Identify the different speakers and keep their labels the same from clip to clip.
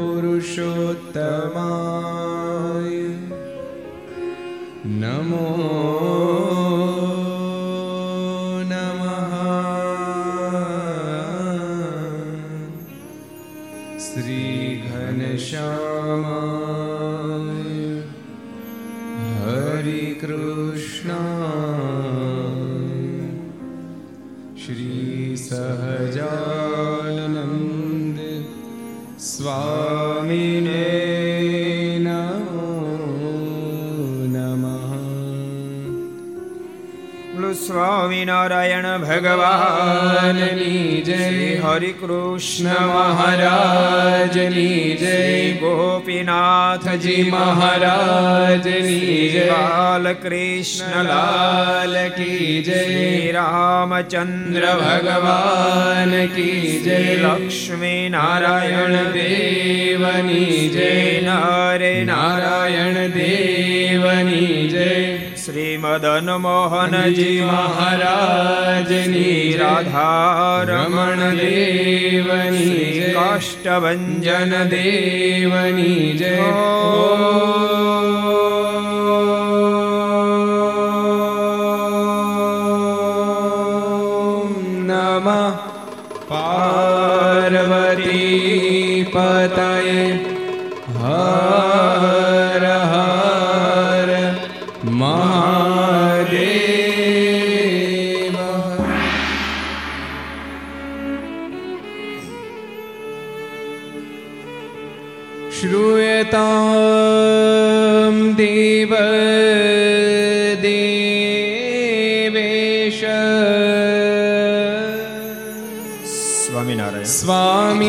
Speaker 1: કૃષ્ણ બાલકૃષ્ણ લાલ કી જય, રામચંદ્ર ભગવાન કી જય, લક્ષ્મી નારાયણ દેવની જય, નારે નારાયણ દેવની જય શ્રી મદન મોહનજી મહારાજની રાધા રમણ દેવની કાષ્ટભન દેવની જય સ્વામિનારાયણ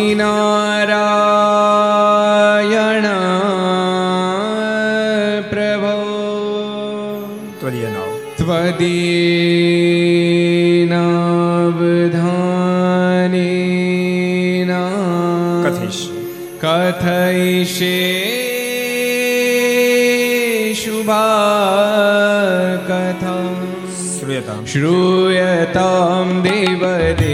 Speaker 1: પ્રભો. કથિષ્ય કથયિષ્ય શુભા કથા શ્રૂયતામ. શ્રૂયતામ દેવદેવેશ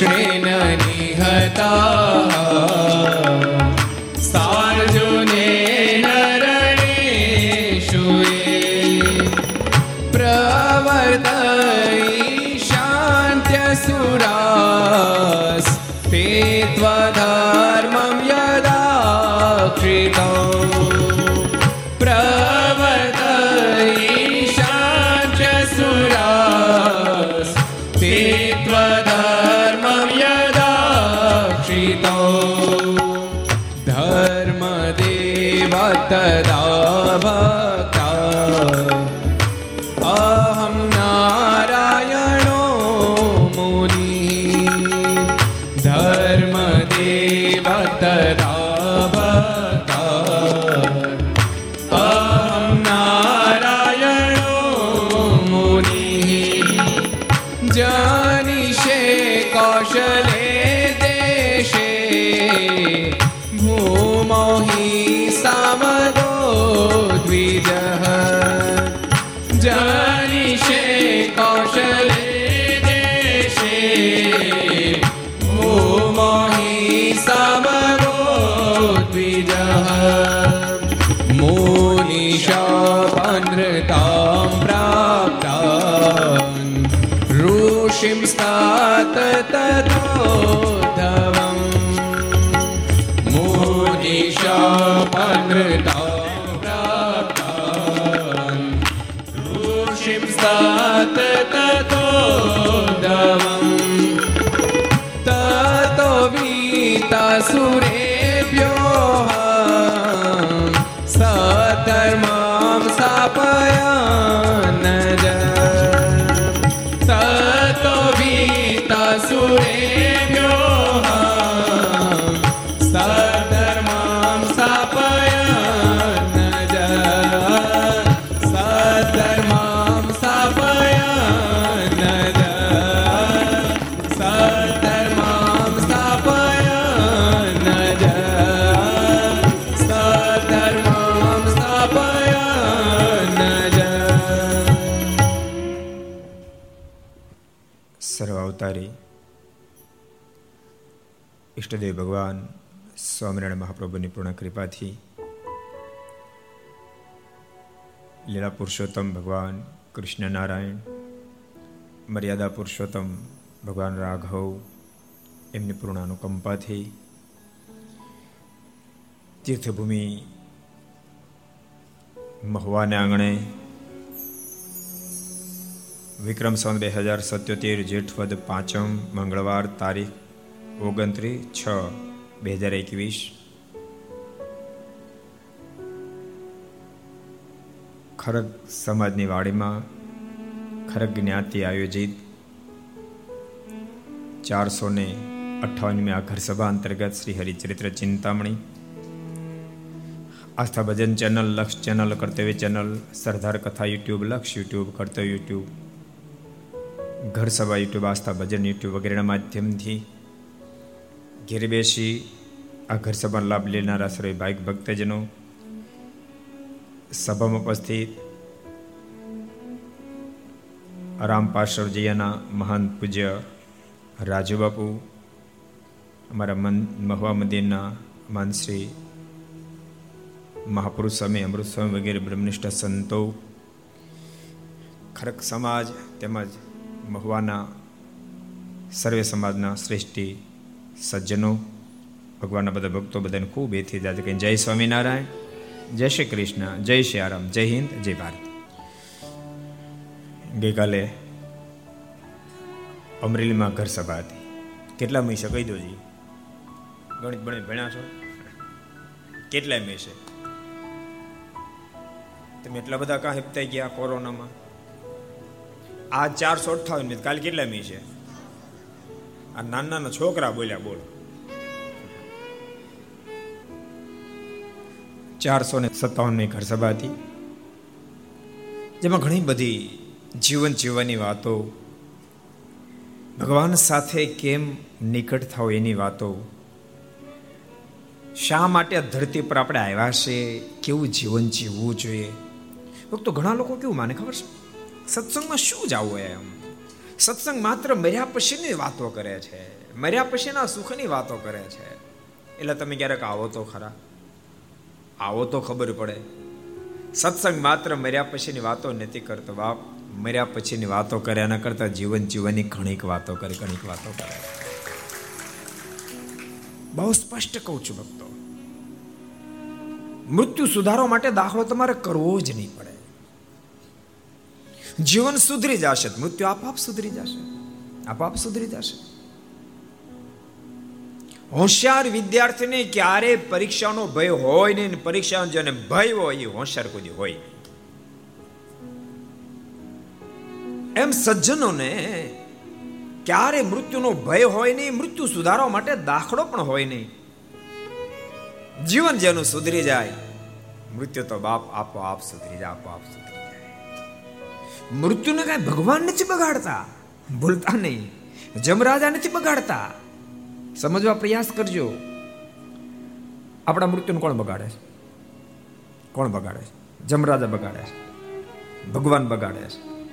Speaker 1: કૃષ્ણેન નિહતા ઈષ્ટદેવ ભગવાન સ્વામિનારાયણ મહાપ્રભુની પૂર્ણ કૃપાથી લીલા પુરુષોત્તમ ભગવાન કૃષ્ણ નારાયણ મર્યાદા પુરુષોત્તમ ભગવાન રાઘવ, એમની પૂર્ણ અનુકંપાથી તીર્થભૂમિ મહુવાને આંગણે વિક્રમ સંત બે હજાર સત્યોતેર જેઠવદ પાંચમ મંગળવાર તારીખ ઓગણત્રીસ છ, બે હજાર એકવીસ. ખરગ સમાજની વાડીમાં ખરગ જ્ઞાતિ આયોજિત ચારસો ને આ ઘર સભા અંતર્ગત Shri Haricharitra Chintamani, Aastha Bhajan channel, Laksh channel, Kartavya channel, Sardar Katha YouTube, Laksh YouTube, કર્તવ્ય યુટ્યુબ ઘર સભા યુટ્યુબ, આસ્થા ભજન યુટ્યુબ વગેરેના માધ્યમથી ઘેર બેસી આ ઘર સભાનો લાભ લેનારા સર્વે ભાઈ ભક્તજનો સભામાં ઉપસ્થિત રામ પાર્શ્વજીયાના મહાન પૂજ્ય રાજુબાપુ, અમારા મન મહુવા મંદિરના માનશ્રી મહાપુરુષ સ્વામી, અમૃત સ્વામી વગેરે બ્રહ્મનિષ્ઠ સંતો, ખરક સમાજ તેમજ મહુવાના સર્વે સમાજના શ્રેષ્ઠી સજ્જનો,
Speaker 2: ભગવાનના બધા ભક્તો બધાને ખૂબ એથી જાજે કે જય સ્વામિનારાયણ, જય શ્રી કૃષ્ણ, જય શ્રી આરામ જય હિન્દ, જય ભારત. ગઈકાલે અમરેલીમાં ઘર સભા હતી. કેટલા મહિસે કહી દો જી? ગણિત બણી ભણ્યા છો? કેટલા મહિસે તમે એટલા બધા કાં હિપતાઈ ગયા કોરોનામાં? આ ચારસો અઠાવન કાલે કેટલા મી છે આ નાના નાના છોકરા બોલ્યા, બોલો. ચારસો ને સત્તાવનમી ઘર સભા હતી, જેમાં ઘણી બધી જીવન જીવવાની વાતો, ભગવાન સાથે કેમ નિકટ થાવ એની વાતો, શા માટે આ ધરતી પર આપણે આવ્યા છે, કેવું જીવન જીવવું જોઈએ તો ઘણા લોકો કેવું માને ખબર છે? સત્સંગમાં શું જવું એમ? સત્સંગ માત્ર મર્યા પછીની વાતો કરે છે. મર્યા પછીના સુખની વાતો કરે છે. એટલે તમે ક્યારેક આવો તો ખરા. આવો તો ખબર પડે. સત્સંગ માત્ર મર્યા પછીની વાતો નથી કરતો બાપ. મર્યા પછીની વાતો કરે એના કરતા જીવન જીવનની ઘણીક વાતો કરે, ઘણીક વાતો કરે. બહુ સ્પષ્ટ કહું છું ભક્તો. મૃત્યુ સુધારો માટે દાખલો તમારે કરવો જ નહીં પડે. જીવન સુધરી જશે, મૃત્યુ આપઆપ સુધરી જશે. આપઆપ સુધરી જશે. હોશિયાર વિદ્યાર્થીને ક્યારે પરીક્ષાનો ભય હોય નહીં પરીક્ષા જેને ભય હોય એ હોશિયાર કોઈ હોય એમ સજ્જનોને ક્યારે મૃત્યુનો ભય હોય નહીં, મૃત્યુ સુધારવા માટે દાખલો પણ હોય નહીં. જીવન જેનું સુધરી જાય, મૃત્યુ તો બાપ આપો આપ સુધરી જાય આપો આપ મૃત્યુને કાંઈ ભગવાન નથી બગાડતા? ભૂલતા નહીં. જમરાજા નથી બગાડતા? સમજવા પ્રયાસ કરજો. આપણા મૃત્યુને કોણ બગાડે છે? કોણ બગાડે છે? જમરાજા બગાડે છે. ભગવાન બગાડે છે.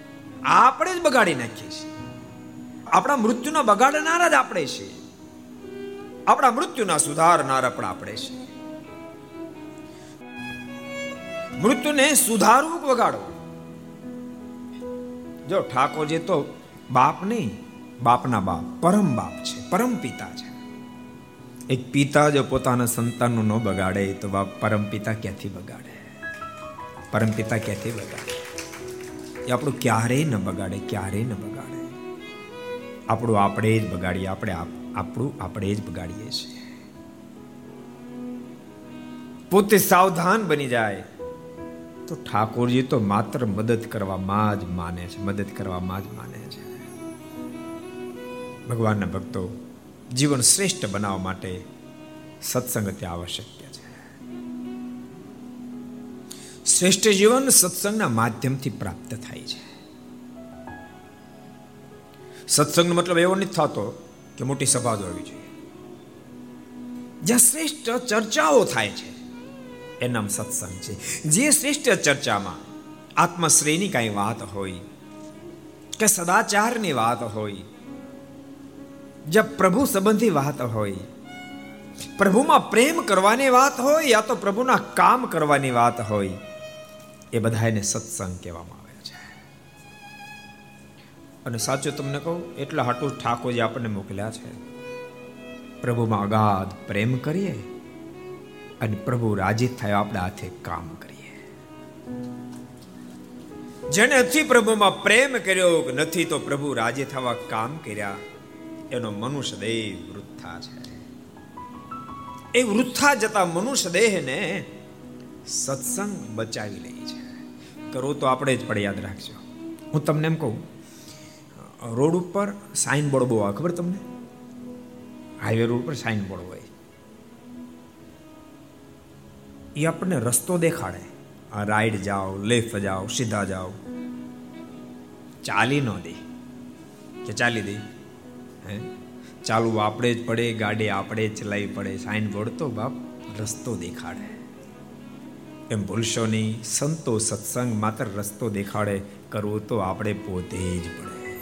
Speaker 2: આપણે જ બગાડી નાખીએ છીએ. આપણા મૃત્યુના બગાડનારા જ આપણે છીએ. આપણા મૃત્યુના સુધારનારા પણ આપણે છીએ. મૃત્યુને સુધારવું બગાડો જો ઠાકોરજી તો બાપ નહીં, બાપના બાપ, પરમ બાપ છે, પરમ પિતા છે. એક પિતા જો પોતાના સંતાનનું ન બગાડે, તો બાપ પરમ પિતા ક્યાંથી બગાડે? પરમ પિતા ક્યાંથી બગાડે? એ આપણું ક્યારેય ન બગાડે, ક્યારેય ન બગાડે. આપણું આપણે જ બગાડીએ, આપણે આપણું આપણે જ બગાડીએ છીએ. પોતે સાવધાન બની જાય. તો ઠાકોરજી તો માત્ર મદદ કરવામાં જ માને છે, મદદ કરવામાં જ માને છે. ભગવાનના ભક્તો, જીવન શ્રેષ્ઠ બનાવવા માટે સત્સંગ તે આવશ્યક છે. શ્રેષ્ઠ જીવન સત્સંગના માધ્યમથી પ્રાપ્ત થાય છે. સત્સંગનો મતલબ એવો નથી થતો કે મોટી સભા હોવી જોઈએ. જ્યાં શ્રેષ્ઠ ચર્ચાઓ થાય છે એ નામ સત્સંગ છે. જે શ્રેષ્ઠ ચર્ચામાં આત્મશ્રેયની કાંઈ વાત હોય, કે સદાચારની વાત હોય જ્યાં પ્રભુ સંબંધી વાત હોય, પ્રભુમાં પ્રેમ કરવાની વાત હોય, યા તો પ્રભુના કામ કરવાની વાત હોય, એ બધાને સત્સંગ કહેવામાં આવે છે. અને સાચું તમને કહું, એટલા હાટું ઠાકોરજી આપણને મોકલ્યા છે. પ્રભુમાં અગાધ પ્રેમ કરીએ અને પ્રભુ રાજી થયો, આપણા હાથે કામ કરીએ. જેને નથી પ્રભુમાં પ્રેમ કર્યો નથી તો પ્રભુ રાજી થવા કામ કર્યા, એનો મનુષ્ય દેહ વૃથા છે. એ વૃથા જતા મનુષ્ય દેહને સત્સંગ બચાવી લે છે. કરો તો આપણે જ પડે યાદ રાખજો. હું તમને એમ કહું, રોડ ઉપર સાઇન બોર્ડ બહુ આવે, ખબર તમને? હાઈવે રોડ ઉપર સાઇન બોર્ડ હોય. એ આપણને રસ્તો દેખાડે. આ રાઈડ જાઓ, લેફ્ટ જાઓ, સીધા જાઓ. ચાલી ન દે. કે ચાલી દે? હે? ચાલવું આપણે જ પડે, ગાડી આપણે જ ચલાવી પડે. સાઈન બોર્ડ તો બાપ રસ્તો દેખાડે. એમ ભૂલશો નહીં, સંતો સત્સંગ માત્ર રસ્તો દેખાડે. કરવો તો આપણે પોતે જ પડે.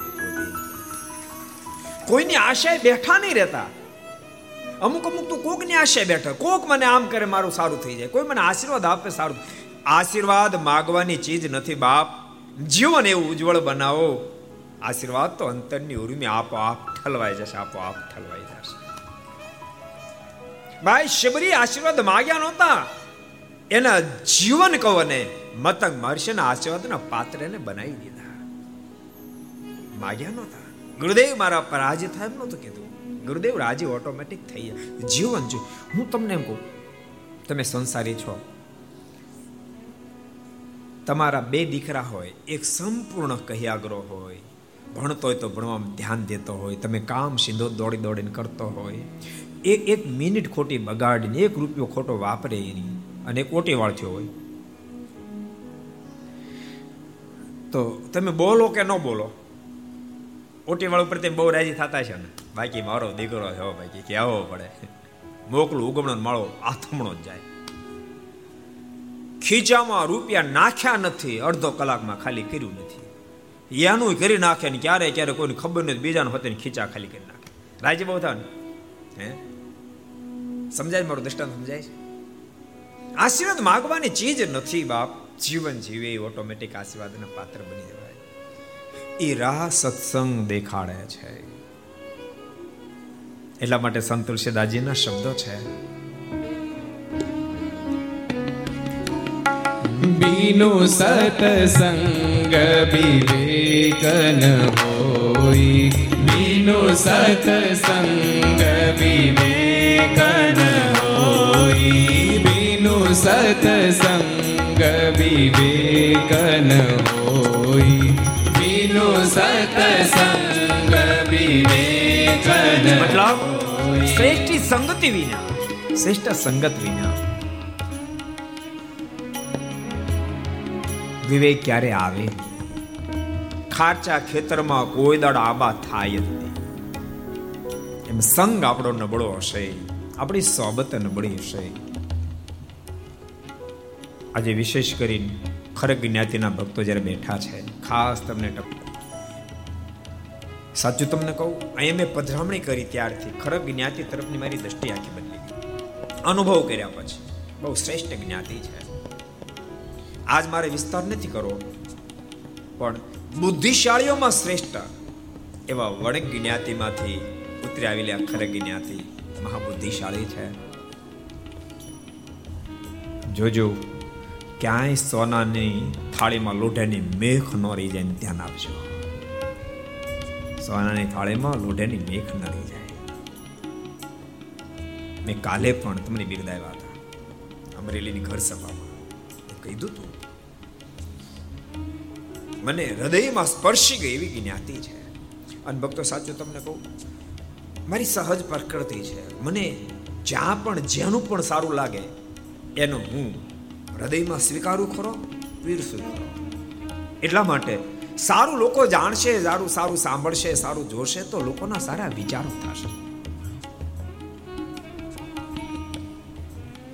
Speaker 2: કોઈની આશાએ બેઠા નહીં રહેતા. અમુક અમુક તો કોકની આશે બેઠા કોક મને આમ કરે મારું સારું થઈ જાય. કોઈ મને આશીર્વાદ આપે સારું. આશીર્વાદ માગવાની ચીજ નથી બાપ. જીવન એવું ઉજ્જવળ બનાવો. આશીર્વાદ તો અંતરની ઉર્મી આપો આપ ઠલવાઈ જશે આપો આપ ઠલવાઈ જશે. ભાઈ, શબરી આશીર્વાદ માગ્યા નહોતા. એના જીવન કવને મતંગ મહર્ષિના આશીર્વાદના પાત્રને બનાવી દીધા. માગ્યા નહોતા. ગુરુદેવ મારા પર આજે થાય એમ નહોતું કીધું ગુરુદેવ, રાજી ઓટોમેટિક થઈ જાય જીવન જો હું તમને એમ કહું, તમે સંસારી છો. તમારા બે દીકરા હોય, એક સંપૂર્ણ કહ્યાગ્રો હોય, ભણતો હોય તો ભણવામાં ધ્યાન દેતો હોય, તમે કામ સીધો દોડી દોડીને કરતો હોય. એક એક મિનિટ ખોટી બગાડીને, એક રૂપિયો ખોટો વાપરે એની અને એક ઓટી વાળ્યો હોય. તો તમે બોલો કે ન બોલો? ઓટી વાળ પ્રત્યે બહુ રાજી થતા છે ને. બાકી મારો દીકરો છે બાકી, કે આવો પડે. મોકલું ઉગમણો માળો આથમણો જ જાય. ખીચામાં રૂપિયા નાખ્યા નથી, અડધો કલાકમાં ખાલી કર્યું નથી. એનું કરી નાખે ને ક્યારે ક્યારે કોઈને ખબર નથી, બીજાને હોતે ખીચા ખાલી કરી નાખે. રાજી બહુ થાય ને? હે? સમજાય મારું દ્રષ્ટાંત, સમજાય છે? આશીર્વાદ માગવાની ચીજ નથી બાપ. જીવન જીવે ઓટોમેટિક આશીર્વાદના પાત્ર બની જવાય એ રાહ સત્સંગ દેખાડે છે. એટલા માટે સંત તુલસીદાસજીના શબ્દો છે.
Speaker 1: બીનો સતસંગ વિવેકન હોય. બીનો સતસંગ વિવેકન હોય. બીનો સતસંગ વિવેકન હોય. સતસંગ
Speaker 2: મતલબ શ્રેષ્ઠ સંગતિ વિના શ્રેષ્ઠ સંગત વિના વિવેક ક્યારે આવે ખાચા ખેતરમાં કોઈ દાડ આબા થાય જ નહીં એમ સંગ આપણો નબળો હશે આપણી સોબત નબળી હશે આજે વિશેષ કરીને ખરગ જ્ઞાતિના ભક્તો જ્યારે બેઠા છે, ખાસ તમને સાચું તમને કહું, અહીંયા મેં પધરામણી કરી ત્યારથી ખરગ જ્ઞાતિ તરફની મારી દ્રષ્ટિ આખી બદલી અનુભવ કર્યા પછી, બહુ શ્રેષ્ઠ જ્ઞાતિ છે. આજ મારે વિસ્તાર નથી કરવો, પણ બુદ્ધિશાળીઓમાં શ્રેષ્ઠ એવા વણક જ્ઞાતિમાંથી ઉતરી આવેલી ખરગ જ્ઞાતિ મહાબુદ્ધિશાળી છે. જોજો ક્યાંય સોનાની થાળીમાં લોઢાની મેખ ન રહી જાય ધ્યાન આપજો. સોનાની થાળીમાં લોઢાની મેખ ન રહી જાય. મેં કાલે પણ તમને બિરદાવ્યા હતા, અમરેલીની ઘર સભામાં. કીધું તું, મને હૃદયમાં સ્પર્શી ગઈ એવી જ્ઞાતિ છે. અને ભક્તો, સાચું તમને કહું, મારી સહજ પ્રકૃતિ છે. મને જ્યાં પણ જેનું પણ સારું લાગે, એનું હું હૃદયમાં સ્વીકારું ખરો પીરસું ખરો. એટલા માટે સારું લોકો જાણશે, સારું સારું સાંભળશે, સારું જોશે તો લોકોના સારા વિચારો થશે.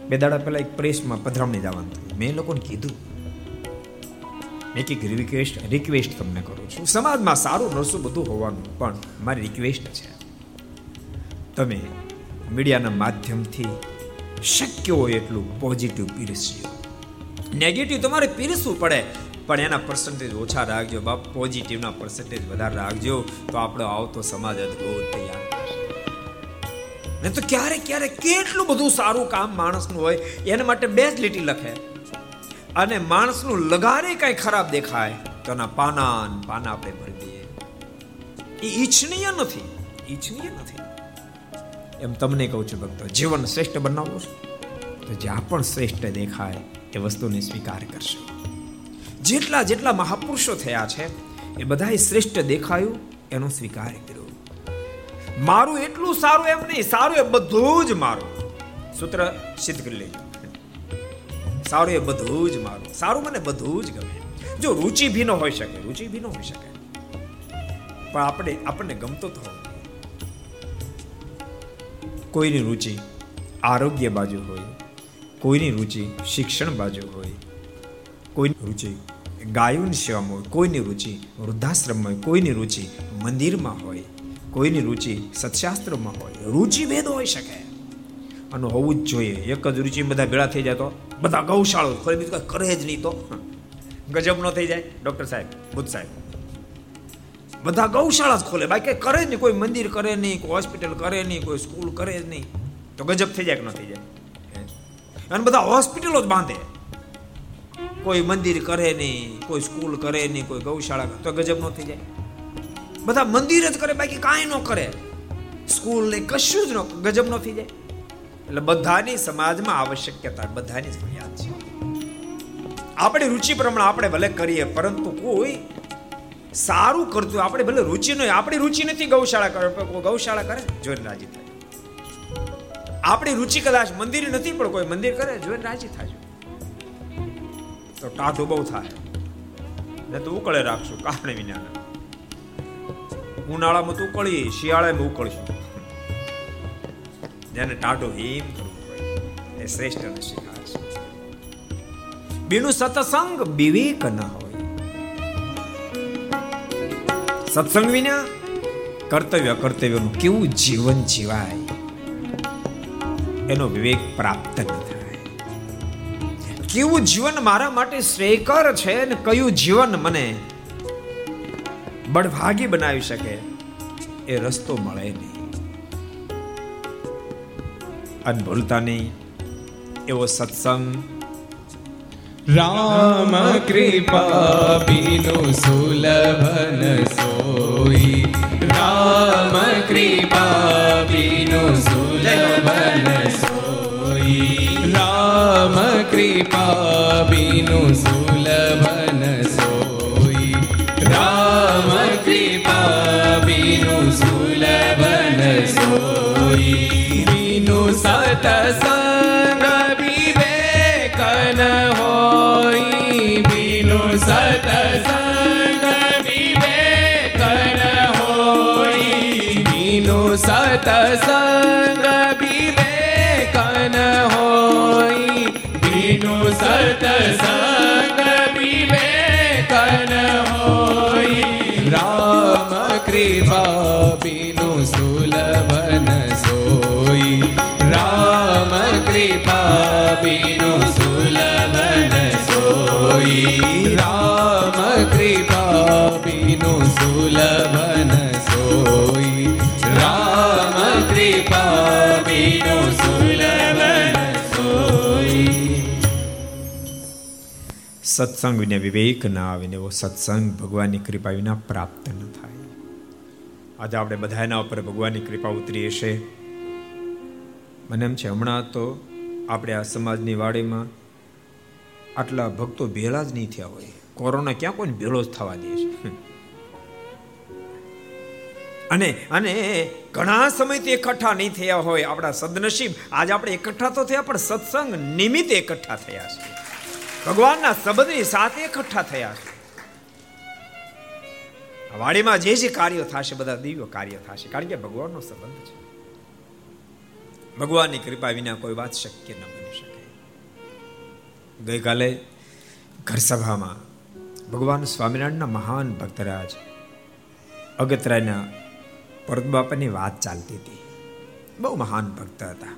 Speaker 2: બે દાડા પહેલા એક પ્રેસમાં પધરામણી જવાનું થયું. મેં લોકોને કીધું. મેં એક રિક્વેસ્ટ રિક્વેસ્ટ તમને કરું છું. સમાજમાં સારું, નરસું બધું હોવાનું પણ મારી રિક્વેસ્ટ છે. તમે મીડિયાના માધ્યમથી શક્ય હોય એટલું પોઝિટિવ પીરસ્યો. નેગેટિવ તમારે પીરસવું પડે. પણ એના પર્સન્ટેજ ઓછા રાખજો બાપ. પોઝિટિવના પર્સન્ટેજ વધારે રાખજો તો આપણો આવતો સમાજ અદભુત તૈયાર ને તો ક્યારેક ક્યારેક કેટલું બધું સારું કામ માણસનું હોય, એના માટે બે જ લીટી લખે. અને માણસનું લગારે કઈ ખરાબ દેખાય, તો એના પાના પાના આપણે ભરી દઈએ. એ ઈચ્છનીય નથી. ઈચ્છનીય નથી. એમ તમને કહું છું ભક્તો, જીવન શ્રેષ્ઠ બનાવવું તો જ્યાં પણ શ્રેષ્ઠ દેખાય એ વસ્તુને સ્વીકાર કરશો. જેટલા જેટલા મહાપુરુષો થયા છે, એ બધાએ શ્રેષ્ઠ દેખાયું, એનો સ્વીકાર કર્યો. મારું એટલું સારું એમ નહીં, સારું એ બધું જ મારું. સૂત્ર સિદ્ધ કરી લેજો. સારું એ બધું જ મારું. સારું મને બધું જ ગમે. જો રુચિ ભીનો હોઈ શકે, રુચિ ભીનો હોઈ શકે. પણ આપણે, આપણને ગમતો તો કોઈની રુચિ આરોગ્ય બાજુ હોય કોઈની રુચિ શિક્ષણ બાજુ હોય, કોઈની રુચિ ગાયોની સેવામાં હોય, કોઈની રુચિ વૃદ્ધાશ્રમમાં હોય, કોઈની રુચિ મંદિરમાં હોય, કોઈની રુચિ સત્શાસ્ત્રમાં હોય, રુચિ ભેદ હોઈ શકે. અને હોવું જ જોઈએ. એક જ રુચિ બધા ભેળા થઈ જાય તો બધા ગૌશાળો ખોરી બીજું કઈ કરે જ નહીં તો. ગજબ ન થઈ જાય. ડોક્ટર સાહેબ, બુદ્ધ સાહેબ. બધા ગૌશાળા જ ખોલે. બાકી કરે જ નહીં. કોઈ મંદિર કરે નહીં, કોઈ હોસ્પિટલ કરે નહીં, કોઈ સ્કૂલ કરે જ નહીં. તો ગજબ થઈ જાય કે ન થઈ જાય? અને બધા હોસ્પિટલો જ બાંધે. કોઈ મંદિર કરે નહીં, કોઈ સ્કૂલ કરે નહીં, કોઈ ગૌશાળા તો ગજબ ન થઈ જાય. બધા મંદિર જ કરે, બાકી કાંઈ ન કરે. સ્કૂલ ને કશું જ ન, ગજબ ન થઈ જાય. એટલે બધાની સમાજમાં આવશ્યકતા, બધાની ફરિયાદ છે. આપણી રુચિ પ્રમાણે આપણે ભલે કરીએ, પરંતુ કોઈ સારું કરતું, આપણે ભલે રુચિ નહીં આપણી રુચિ નથી ગૌશાળા કરે ગૌશાળા કરે, જોઈને રાજી થાય. આપણી રુચિ કદાચ મંદિર નથી, પણ કોઈ મંદિર કરે જોઈને રાજી થાય. તો ટાઢું બહુ થાય. ને તો ઉકળે રાખશું, કારણ વિના ઉનાળામાં તો ઉકળીએ, શિયાળામાં ઉકળશું. જેને ટાઢો હિમ કરવું એ શ્રેષ્ઠ ને શીખાય છે. બીનું સત્સંગ વિવેક ન હોય. સત્સંગ વિના કર્તવ્ય કર્તવ્યનું કેવું જીવન જીવાય? એનો વિવેક પ્રાપ્ત ન થાય. કેવું જીવન મારા માટે શ્રેયકર છે ને કયું જીવન મને બળભાગી બનાવી શકે એ રસ્તો મળે નહીં. અને ભૂલતા નહીં એવો સત્સંગ
Speaker 1: રામ કૃપા બીનો સુલભન સોઈ. રામ કૃપા બીનો સુલભન કૃપા બીનો સુલભન સોઈ રામ કૃપા બીનો સુલભન સોઈ બીનો સતસંગ રામ કૃપા બીનું સુલભન સોઈ રામ કૃપા બીનું સુલભન સોઈ રામ કૃપા બીનું સુલભન સોઈ રામ કૃપા બીનું સુલભન સોઈ
Speaker 2: સત્સંગ વિના વિવેક ના આવે એવો સત્સંગ ભગવાનની કૃપા વિના પ્રાપ્ત ન આજે આપણે બધા એના ઉપર ભગવાનની કૃપા ઉતરી હશે મને એમ છે, હમણાં તો આપણે આ સમાજની વાડીમાં આટલા ભક્તો ભેળા જ નહીં થયા હોય. કોરોના ક્યાં કોઈને ભેળો જ થવા દે છે? અને અને ઘણા સમયથી એકઠા નહીં થયા હોય આપણા સદનસીબ. આજે આપણે એકઠા તો થયા, પણ સત્સંગ નિમિત્તે એકઠા થયા છે. ભગવાનના સંબંધની સાથે એકઠા થયા છે. વાડીમાં જે જે કાર્યો થશે, બધા દિવ્ય કાર્ય થશે. કારણ કે ભગવાનનો સંબંધ છે. ભગવાનની કૃપા વિના કોઈ વાત શક્ય ન બની શકે. ગઈકાલે ઘર સભામાં ભગવાન સ્વામિનારાયણના મહાન ભક્તરાજ અગતરાયના પરત બાપાની વાત ચાલતી હતી. બહુ મહાન ભક્ત હતા.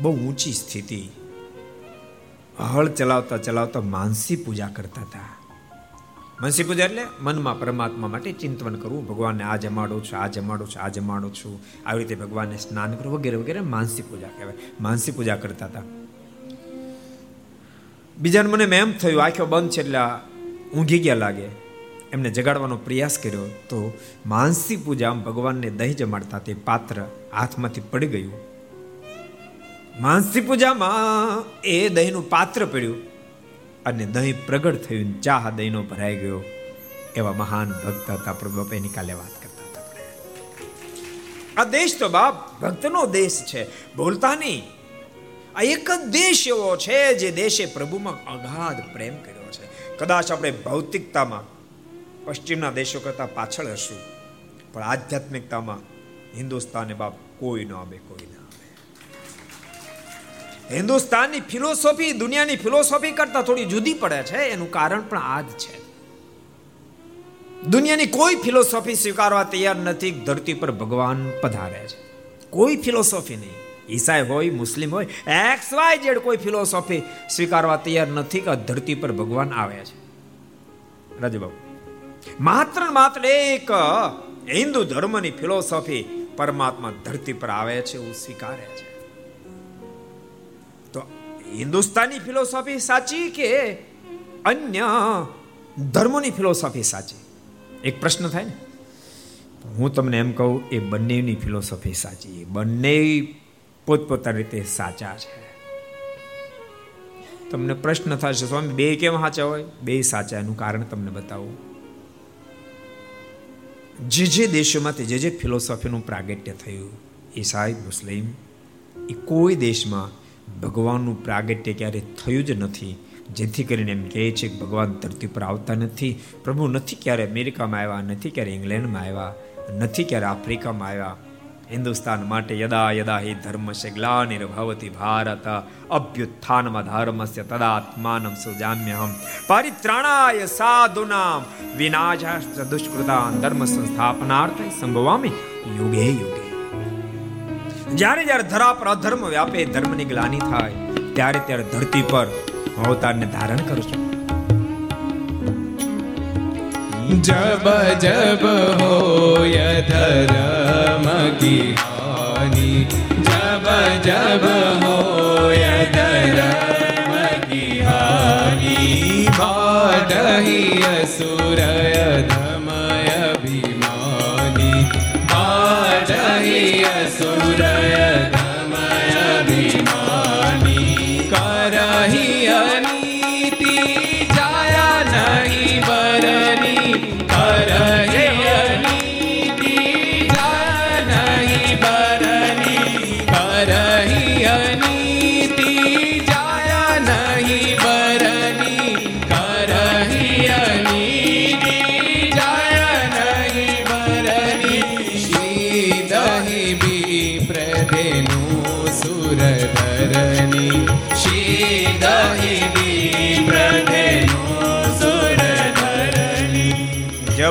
Speaker 2: બહુ ઊંચી સ્થિતિ. હળ ચલાવતા ચલાવતા માનસી પૂજા કરતા હતા. માનસી પૂજા એટલે મનમાં પરમાત્મા માટે ચિંતન કરવું. ભગવાનને આ જમાડું છું, આ જમાડું છું, આ જમાડું છું. આવી રીતે ભગવાનને સ્નાન કરવું વગેરે વગેરે માનસી પૂજા કહેવાય. માનસી પૂજા કરતા હતા. બીજાને મને એમ થયું, આંખો બંધ છે એટલે ઊંઘી ગયા લાગે. એમને જગાડવાનો પ્રયાસ કર્યો તો માનસી પૂજા ભગવાનને દહીં જમાડતા તે પાત્ર હાથમાંથી પડી ગયું. માનસી પૂજામાં એ દહીંનું પાત્ર પડ્યું. અને દહીં પ્રગટ થયું ચાહ દહીંનો ભરાઈ ગયો. એવા મહાન ભક્ત હતા પ્રભુ બાપા નિકાલે વાત કરતા હતા. આ દેશ તો બાપ ભક્તનો દેશ છે, બોલતા નહીં. આ એક જ દેશ એવો છે જે દેશે પ્રભુમાં અગાધ પ્રેમ કર્યો છે. કદાચ આપણે ભૌતિકતામાં પશ્ચિમના દેશો કરતા પાછળ હશું, પણ આધ્યાત્મિકતામાં હિન્દુસ્તાને બાપ કોઈ ન આવે કોઈ હિન્દુસ્તાનની ફિલોસોફી દુનિયાની ફિલોસોફી કરતા થોડી જુદી પડે છે, એનું કારણ પણ આ જ છે. દુનિયાની કોઈ ફિલોસોફી સ્વીકારવા તૈયાર નથી, ધરતી પર ભગવાન પધારે છે. કોઈ ફિલોસોફી નહીં. ઈસાઈ હોય, મુસ્લિમ હોય, એક્સ, વાય જેડ કોઈ ફિલોસોફી સ્વીકારવા તૈયાર નથી કે ધરતી પર ભગવાન આવે છે. રાજબાબુ. માત્ર માત્ર એક હિન્દુ ધર્મની ફિલોસોફી પરમાત્મા ધરતી પર આવે છે, એવું સ્વીકારે છે. હિન્દુસ્તાની ફિલોસોફી સાચી કે અન્ય ધર્મોની ફિલોસોફી સાચી? એક પ્રશ્ન થાય ને. હું તમને એમ કહું, એ બંનેની ફિલોસોફી સાચી. બંને પોતપોતાની રીતે સાચા છે. તમને પ્રશ્ન થશે, સ્વામી, બે કેમ સાચા હોય? બે સાચા એનું કારણ તમને બતાવું. જે જે દેશોમાંથી જે જે ફિલોસોફીનું પ્રાગટ્ય થયું ઈસાઈ મુસ્લિમ, એ કોઈ દેશમાં ભગવાનનું પ્રાગટ્ય ક્યારે થયું જ નથી. જેથી કરીને એમ કહે છે કે ભગવાન ધરતી પર આવતા નથી. પ્રભુ નથી ક્યારે અમેરિકામાં આવ્યા, નથી ક્યારે ઇંગ્લેન્ડમાં આવ્યા, નથી ક્યારે આફ્રિકામાં આવ્યા. હિન્દુસ્તાન માટે યદા યદા હિ ધર્મસ્ય ગ્લાનિર્ભવતી ભારત, અભ્યુત્થાનમાં ધર્મસ્ય તદાત્માનમ સુજામ્યહમ. પરિત્રાણાય સાધુનામ વિનાશાસ્ત્ર દુષ્કૃતાન ધર્મ સંસ્થાપનાર્થે સંભવામી યુગે યુગે. જ્યારે જ્યારે ધરા પર અધર્મ વ્યાપે ધર્મની ગ્લાની થાય ત્યારે ત્યારે ધરતી પર અવતારને ધારણ કરશું
Speaker 1: जब जब हो धर्म की हानि जब जब हो धर्म की हानि बाधहि असुरय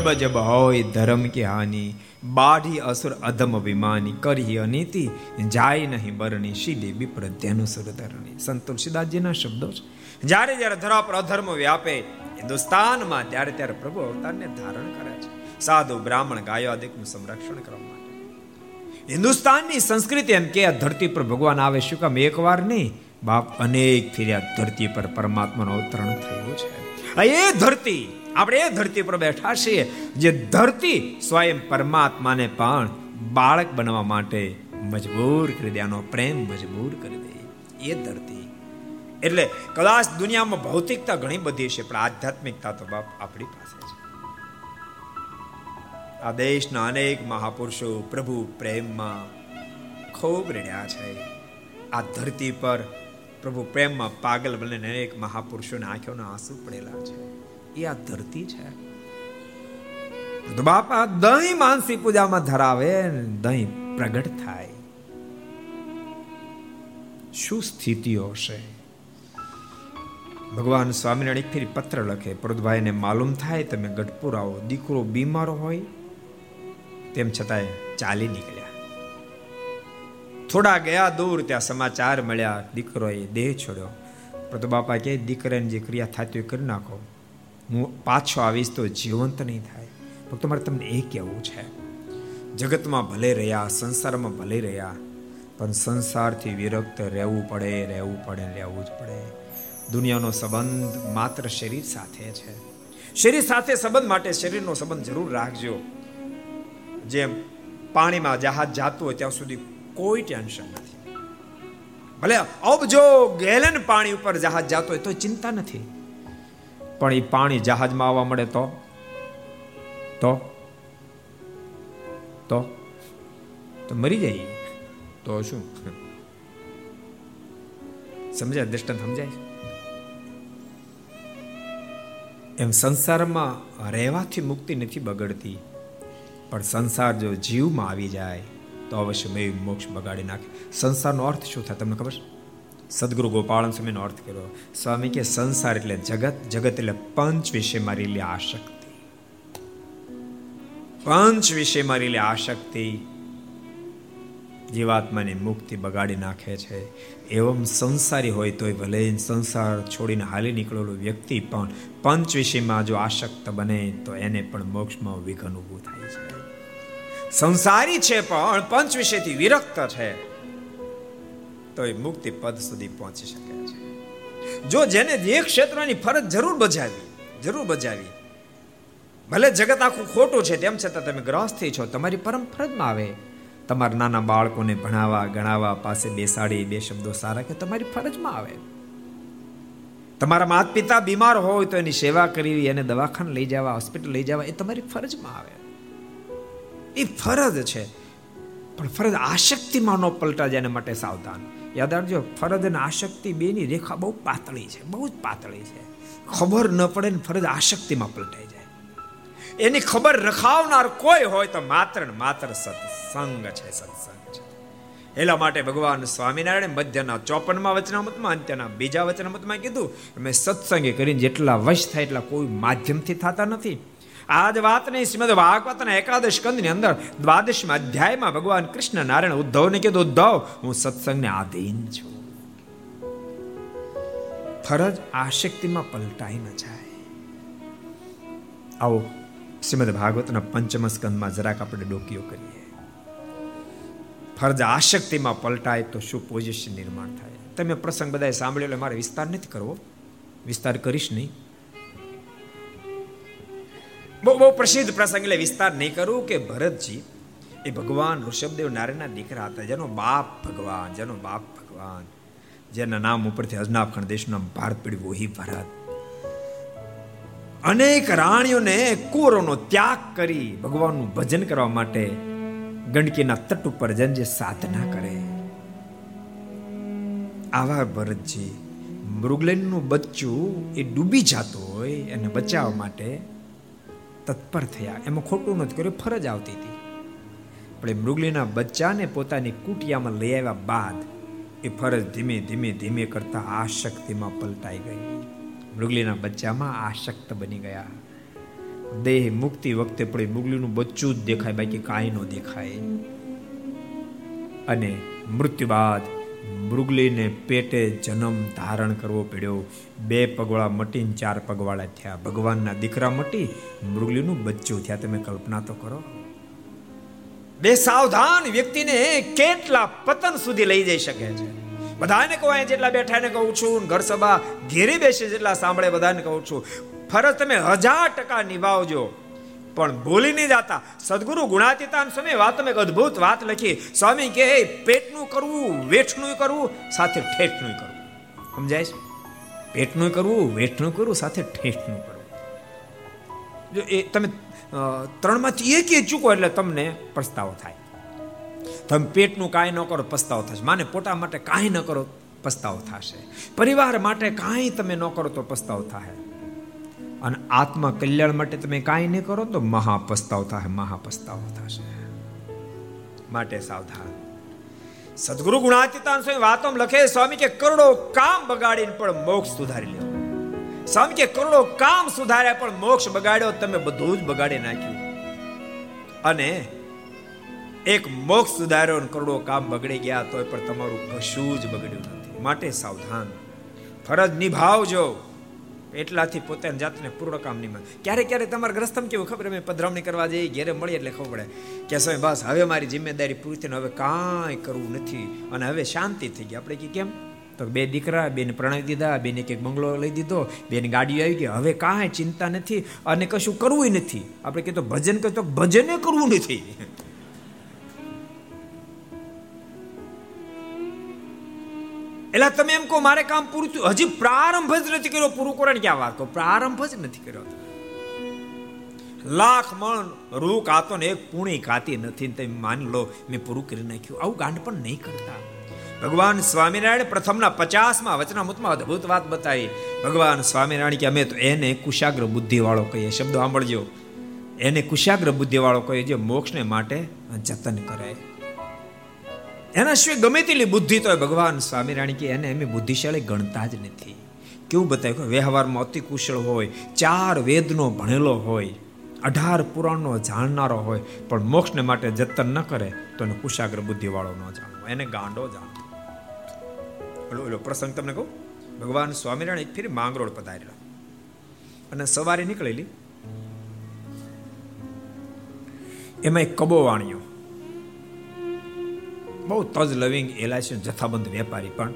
Speaker 2: જબ જબ હોય ધર્મ કે હાનિ, બાઢી અસુર અધમ અભિમાની કરી અનિતિ, જાય નહીં બરણી સીધે વિપ્ર ધ્યાન સુરધરણી. સંત તુલસીદાસજીના શબ્દો છે. જ્યારે જ્યારે ધરા પર અધર્મ વ્યાપે, હિન્દુસ્તાનમાં ત્યારે ત્યારે પ્રભુ અવતારને ધારણ કરે છે. સાધુ બ્રાહ્મણ ગાયો આદિકનું સંરક્ષણ કરવા માટે. હિન્દુસ્તાનની સંસ્કૃતિ એમ કે ધરતી પર ભગવાન આવે શું કામ? એકવાર નહીં. બાપ અનેક ફેર્યા ધરતી પર પરમાત્માનું અવતરણ થયું છે. એ ધરતી આપણે એ ધરતી પર બેઠા છીએ જે ધરતી સ્વયં પરમાત્માને પણ બાળક બનવા માટે મજબૂર કરી દે, આનો પ્રેમ મજબૂર કરી દે. એ ધરતી. એટલે કદાચ દુનિયામાં ભૌતિકતા ઘણી બધી છે, પણ આધ્યાત્મિકતા તો બાપ આપણી પાસે છે. આ દેશના અનેક મહાપુરુષો પ્રભુ પ્રેમમાં ખૂબ રડ્યા છે. આ ધરતી પર પ્રભુ પ્રેમમાં પાગલ બને અનેક મહાપુરુષોને આંખોના આંસુ પડેલા છે. એ આ ધરતી છે. બાપા દહીં માનસી પૂજામાં ધરાવે દહીં પ્રગટ થાય. શું સ્થિતિઓ હશે? ભગવાન સ્વામિનારાયણ એક ફેરી પત્ર લખે, પ્રદભાઈને માલુમ થાય તમે ગઢપુર આવો દીકરો બીમાર હોય તેમ છતાંય ચાલી નીકળ્યા. થોડા ગયા દૂર ત્યાં સમાચાર મળ્યા, દીકરોએ દેહ છોડ્યો. પ્રભુ બાપા કે દીકરાની જે ક્રિયા થતી હોય કરી નાખો. હું પાછો આવીશ તો જીવંત નહીં થાય. ભક્તો, મારે તમને એ કહેવું છે. જગતમાં ભલે રહ્યા, સંસારમાં ભલે રહ્યા, પણ સંસારથી વિરક્ત રહેવું પડે રહેવું પડે, રહેવું જ પડે. દુનિયાનો સંબંધ માત્ર શરીર સાથે છે. શરીર સાથે સંબંધ માટે શરીરનો સંબંધ જરૂર રાખજો. જેમ પાણીમાં જહાજ જાતું હોય, ત્યાં સુધી કોઈ ટેન્શન નથી. ભલે અબજો ગેલન પાણી ઉપર જહાજ જાતો હોય તો ચિંતા નથી. પણ એ પાણી જહાજમાં આવવા મળે તો? તો? તો? તો મરી જાય તો શું? સમજાય? દ્રષ્ટાંત સમજાય? એમ સંસારમાં રહેવાથી મુક્તિ નથી બગડતી. પણ સંસાર જો જીવમાં આવી જાય, તો અવશ્ય મેં મોક્ષ બગાડી નાખે. સંસારનો અર્થ શું થાય? તમને ખબર છે? સદગુરુ ગોપાળન સ્વામીનો અર્થ કર્યો, સ્વામી કે સંસાર એટલે જગત જગત એટલે પંચ વિશે મારી આશક્તિ. પંચ વિશે મારી આશક્તિ. જીવાત્માની મુક્તિ બગાડી નાખે છે. એવમ સંસારી હોય તોય ભલે સંસાર છોડીને હાલી નીકળેલો વ્યક્તિ પણ પંચ વિષયમાં જો આશક્ત બને તો એને પણ મોક્ષમાં વિઘન ઊભું થાય છે. સંસારી છે પણ પંચ વિષયથી વિરક્ત છે. તો એ મુક્તિ પદ સુધી પહોંચી શકે છે. જો જેને જે ક્ષેત્રની ફરજ જરૂર બજાવી જરૂર બજાવી, ભલે જગત આખું ખોટું છે, તેમ છતાં તમે ગ્રહસ્થી છો, તમારી પરમ ફરજમાં આવે. તમારા નાના બાળકોને ભણાવવા, ગણાવવા, પાસે બેસાડી, બે શબ્દો સારા કે તમારી ફરજમાં આવે. તમારા માતા પિતા બીમાર હોય તો એની સેવા કરવી, એને દવાખાને લઈ જવા, હોસ્પિટલ લઈ જવા, એ તમારી ફરજમાં આવે. એ ફરજ છે. પણ ફરજ આશક્તિમાં ન પલટા જેને માટે સાવધાન. યાદ રાખજો ફરજ અને આશક્તિ બેની રેખા બહુ પાતળી છે, બહુ જ પાતળી છે. ખબર ન પડે ને ફરજ આશક્તિમાં પલટાઈ જાય. એની ખબર રખાવનાર કોઈ હોય તો માત્ર ને માત્ર સત્સંગ છે સત્સંગ છે. એટલા માટે ભગવાન સ્વામિનારાયણ મધ્યના ચોપનમાં વચનામતમાં, અંત્યના બીજા વચનામતમાં કીધું મેં સત્સંગે કરીને જેટલા વશ થાય એટલા કોઈ માધ્યમથી થતા નથી. આ જ વાતને શ્રીમદ ભાગવતના એકાદશ કંદની અંદર દ્વાદશમાં અધ્યાયમાં ભગવાન કૃષ્ણ નારાયણ ઉદ્ધવને કીધું ઉદ્ધવ હું સત્સંગને આધીન છું ફરજ આશક્તિમાં પલટાઈ ન જાય આવો શ્રીમદ ભાગવતના પંચમ સ્કંદમાં જરાક આપણે ડોકીઓ કરીએ. ફરજ આશક્તિમાં પલટાય તો શું પોઝિશન નિર્માણ થાય? તમે પ્રસંગ બધાએ સાંભળ્યો મારે વિસ્તાર નથી કરવો. વિસ્તાર કરીશ નહીં. બહુ બહુ પ્રસિદ્ધ પ્રસંગ એટલે વિસ્તાર નહીં કરું કે ભરતજી એ ભગવાન ઋષભદેવ નારાયણના દીકરા હતા. જેનો બાપ ભગવાન, જેનો બાપ ભગવાન, જેના નામ ઉપરથી અજનાફખંડ દેશનું નામ ભારત પડ્યું વહી ભરત. અનેક રાણીઓને કોરોનો ત્યાગ કરી ભગવાનનું ભજન કરવા માટે ગંડકીના તટ ઉપર જન જે સાધના કરે. આવા ભરતજી મૃગલેનનું બચ્ચું એ ડૂબી જતું હોય એને બચાવવા માટે તત્પર થયા. એમાં ખોટું નથી કર્યું, ફરજ આવતી હતી. પણ એ મૃગલીના બચ્ચાને પોતાની કુટિયામાં લઈ આવ્યા બાદ એ ફરજ ધીમે ધીમે ધીમે કરતા આશક્તિમાં પલટાઈ ગઈ. મૃગલીના બચ્ચામાં આશક્ત બની ગયા. દેહ મુક્તિ વખતે પણ મૃગલીનું બચ્ચું જ દેખાય, બાકી કાંઈ ન દેખાય. અને મૃત્યુ બાદ મૃગલીને પેટે જન્મ ધારણ કરવો પડ્યો. બે પગવાળા મટીને, ચાર પગવાળા થયા. ભગવાનના દીકરા મટી મૃગલીનું બચ્ચું થયા. તમે કલ્પના તો કરો. બે સાવધાન વ્યક્તિને કેટલા પતન સુધી લઈ જઈ શકે છે. બધાને કહું જેટલા બેઠા ને કહું છું ઘર સભા ઘેરી બેસે જેટલા સાંભળે બધાને કહું છું. ફરજ તમે હજાર ટકા નિભાવજો. પણ ભૂલી નહીં જાતા. સદગુરુ ગુણાતીતાન સ્વામી વાત એક અદ્ભુત વાત લખી, સ્વામી કે પેટનું કરવું, વેઠનું કરવું, સાથે ઠેઠનું કરવું. સમજાય છે? પેટનું કરવું, વેઠનું કરવું, સાથે ઠેઠનું કરવું. જો એ તમે ત્રણમાંથી એક એ ચૂકો એટલે તમને પસ્તાવો થાય. તમે પેટનું કાંઈ ન કરો, પસ્તાવો થશે. માને પોતા માટે કાંઈ ન કરો, પસ્તાવો થશે. પરિવાર માટે કાંઈ તમે ન કરો, તો પસ્તાવો થાય. અને આત્મા કલ્યાણ માટે તમે કાંઈ નહીં કરો તો મહાપસ્તાવ થાય મહાપસ્તાવ થશે. માટે સાવધાન. સદગુરુ ગુણાતીતાન સ્વામી વાતો લખે, સ્વામી કે કરોડો કામ બગાડીને પણ મોક્ષ સુધારી લ્યો. સ્વામી કે કરોડો કામ સુધાર્યા પણ મોક્ષ બગાડ્યો, તમે બધું જ બગાડી નાખ્યું. અને એક મોક્ષ સુધાર્યો અને કરોડો કામ બગડી ગયા, તોય પણ તમારું કશું જ બગડ્યું નથી. માટે સાવધાન. ફરજ નિભાવજો. એટલાથી પોતાની જાતને પૂર્ણ કામ નહીં ક્યારેક ક્યારેક તમારા ગ્રસ્તમ કેવું ખબર? અમે પધરામણી કરવા જઈએ, ઘેરે મળીએ એટલે ખબર પડે કે સ્વામી બસ, હવે મારી જિમ્મેદારી પૂરી થઈને હવે કાંઈ કરવું નથી. અને હવે શાંતિ થઈ ગઈ. આપણે કે કેમ? તો બે દીકરા, બેને પ્રણય દીધા, બેને એક બંગલો લઈ દીધો, બેન ગાડીઓ આવી ગઈ. હવે કાંઈ ચિંતા નથી અને કશું કરવું નથી. આપણે કીધું ભજન કહે તો ભજને કરવું નથી. એટલે તમે એમ કહો, મારે કામ પૂરું થયું. હજી પ્રારંભ જ નથી કર્યો. પૂરું કરો ક્યાં વાત કહો? પ્રારંભ જ નથી કર્યો. લાખ મણ રૂ કાતો ને એક પૂણી કાતી નથી તમે માની લો, મેં પૂરું કરી નાખ્યું. આવું ગાંડ પણ નહીં કરતા. ભગવાન સ્વામિનારાયણ પ્રથમના પચાસમાં વચનામૃતમાં અદભુત વાત બતાવી. ભગવાન સ્વામિનારાયણ કે અમે તો એને કુશાગ્ર બુદ્ધિવાળો કહીએ. શબ્દો સાંભળજો. એને કુશાગ્ર બુદ્ધિવાળો કહીએ જે મોક્ષને માટે જતન કરે. એના સિવાય ગમે તેટલી બુદ્ધિ તો ભગવાન સ્વામિનારાયણ કે એને એમ બુદ્ધિશાળી ગણતા જ નથી. કેવું બતાવ્યું વ્યવહારમાં અતિ કુશળ હોય, ચાર વેદનો ભણેલો હોય, અઢાર પુરાણનો જાણનારો હોય, પણ મોક્ષને માટે જતન ન કરે તો એને કુશાગ્ર બુદ્ધિવાળો ન જાણવો, એને ગાંડો જાણવો. ઓલો ઓલો પ્રસંગ તમને કહું? ભગવાન સ્વામિનારાયણ એક ફેરી માંગરોળ પધારેલા અને સવારે નીકળેલી. એમાં એક કબો વાણિયો. બહુ તજ લવિંગ એલાયચી જથ્થાબંધ વેપારી, પણ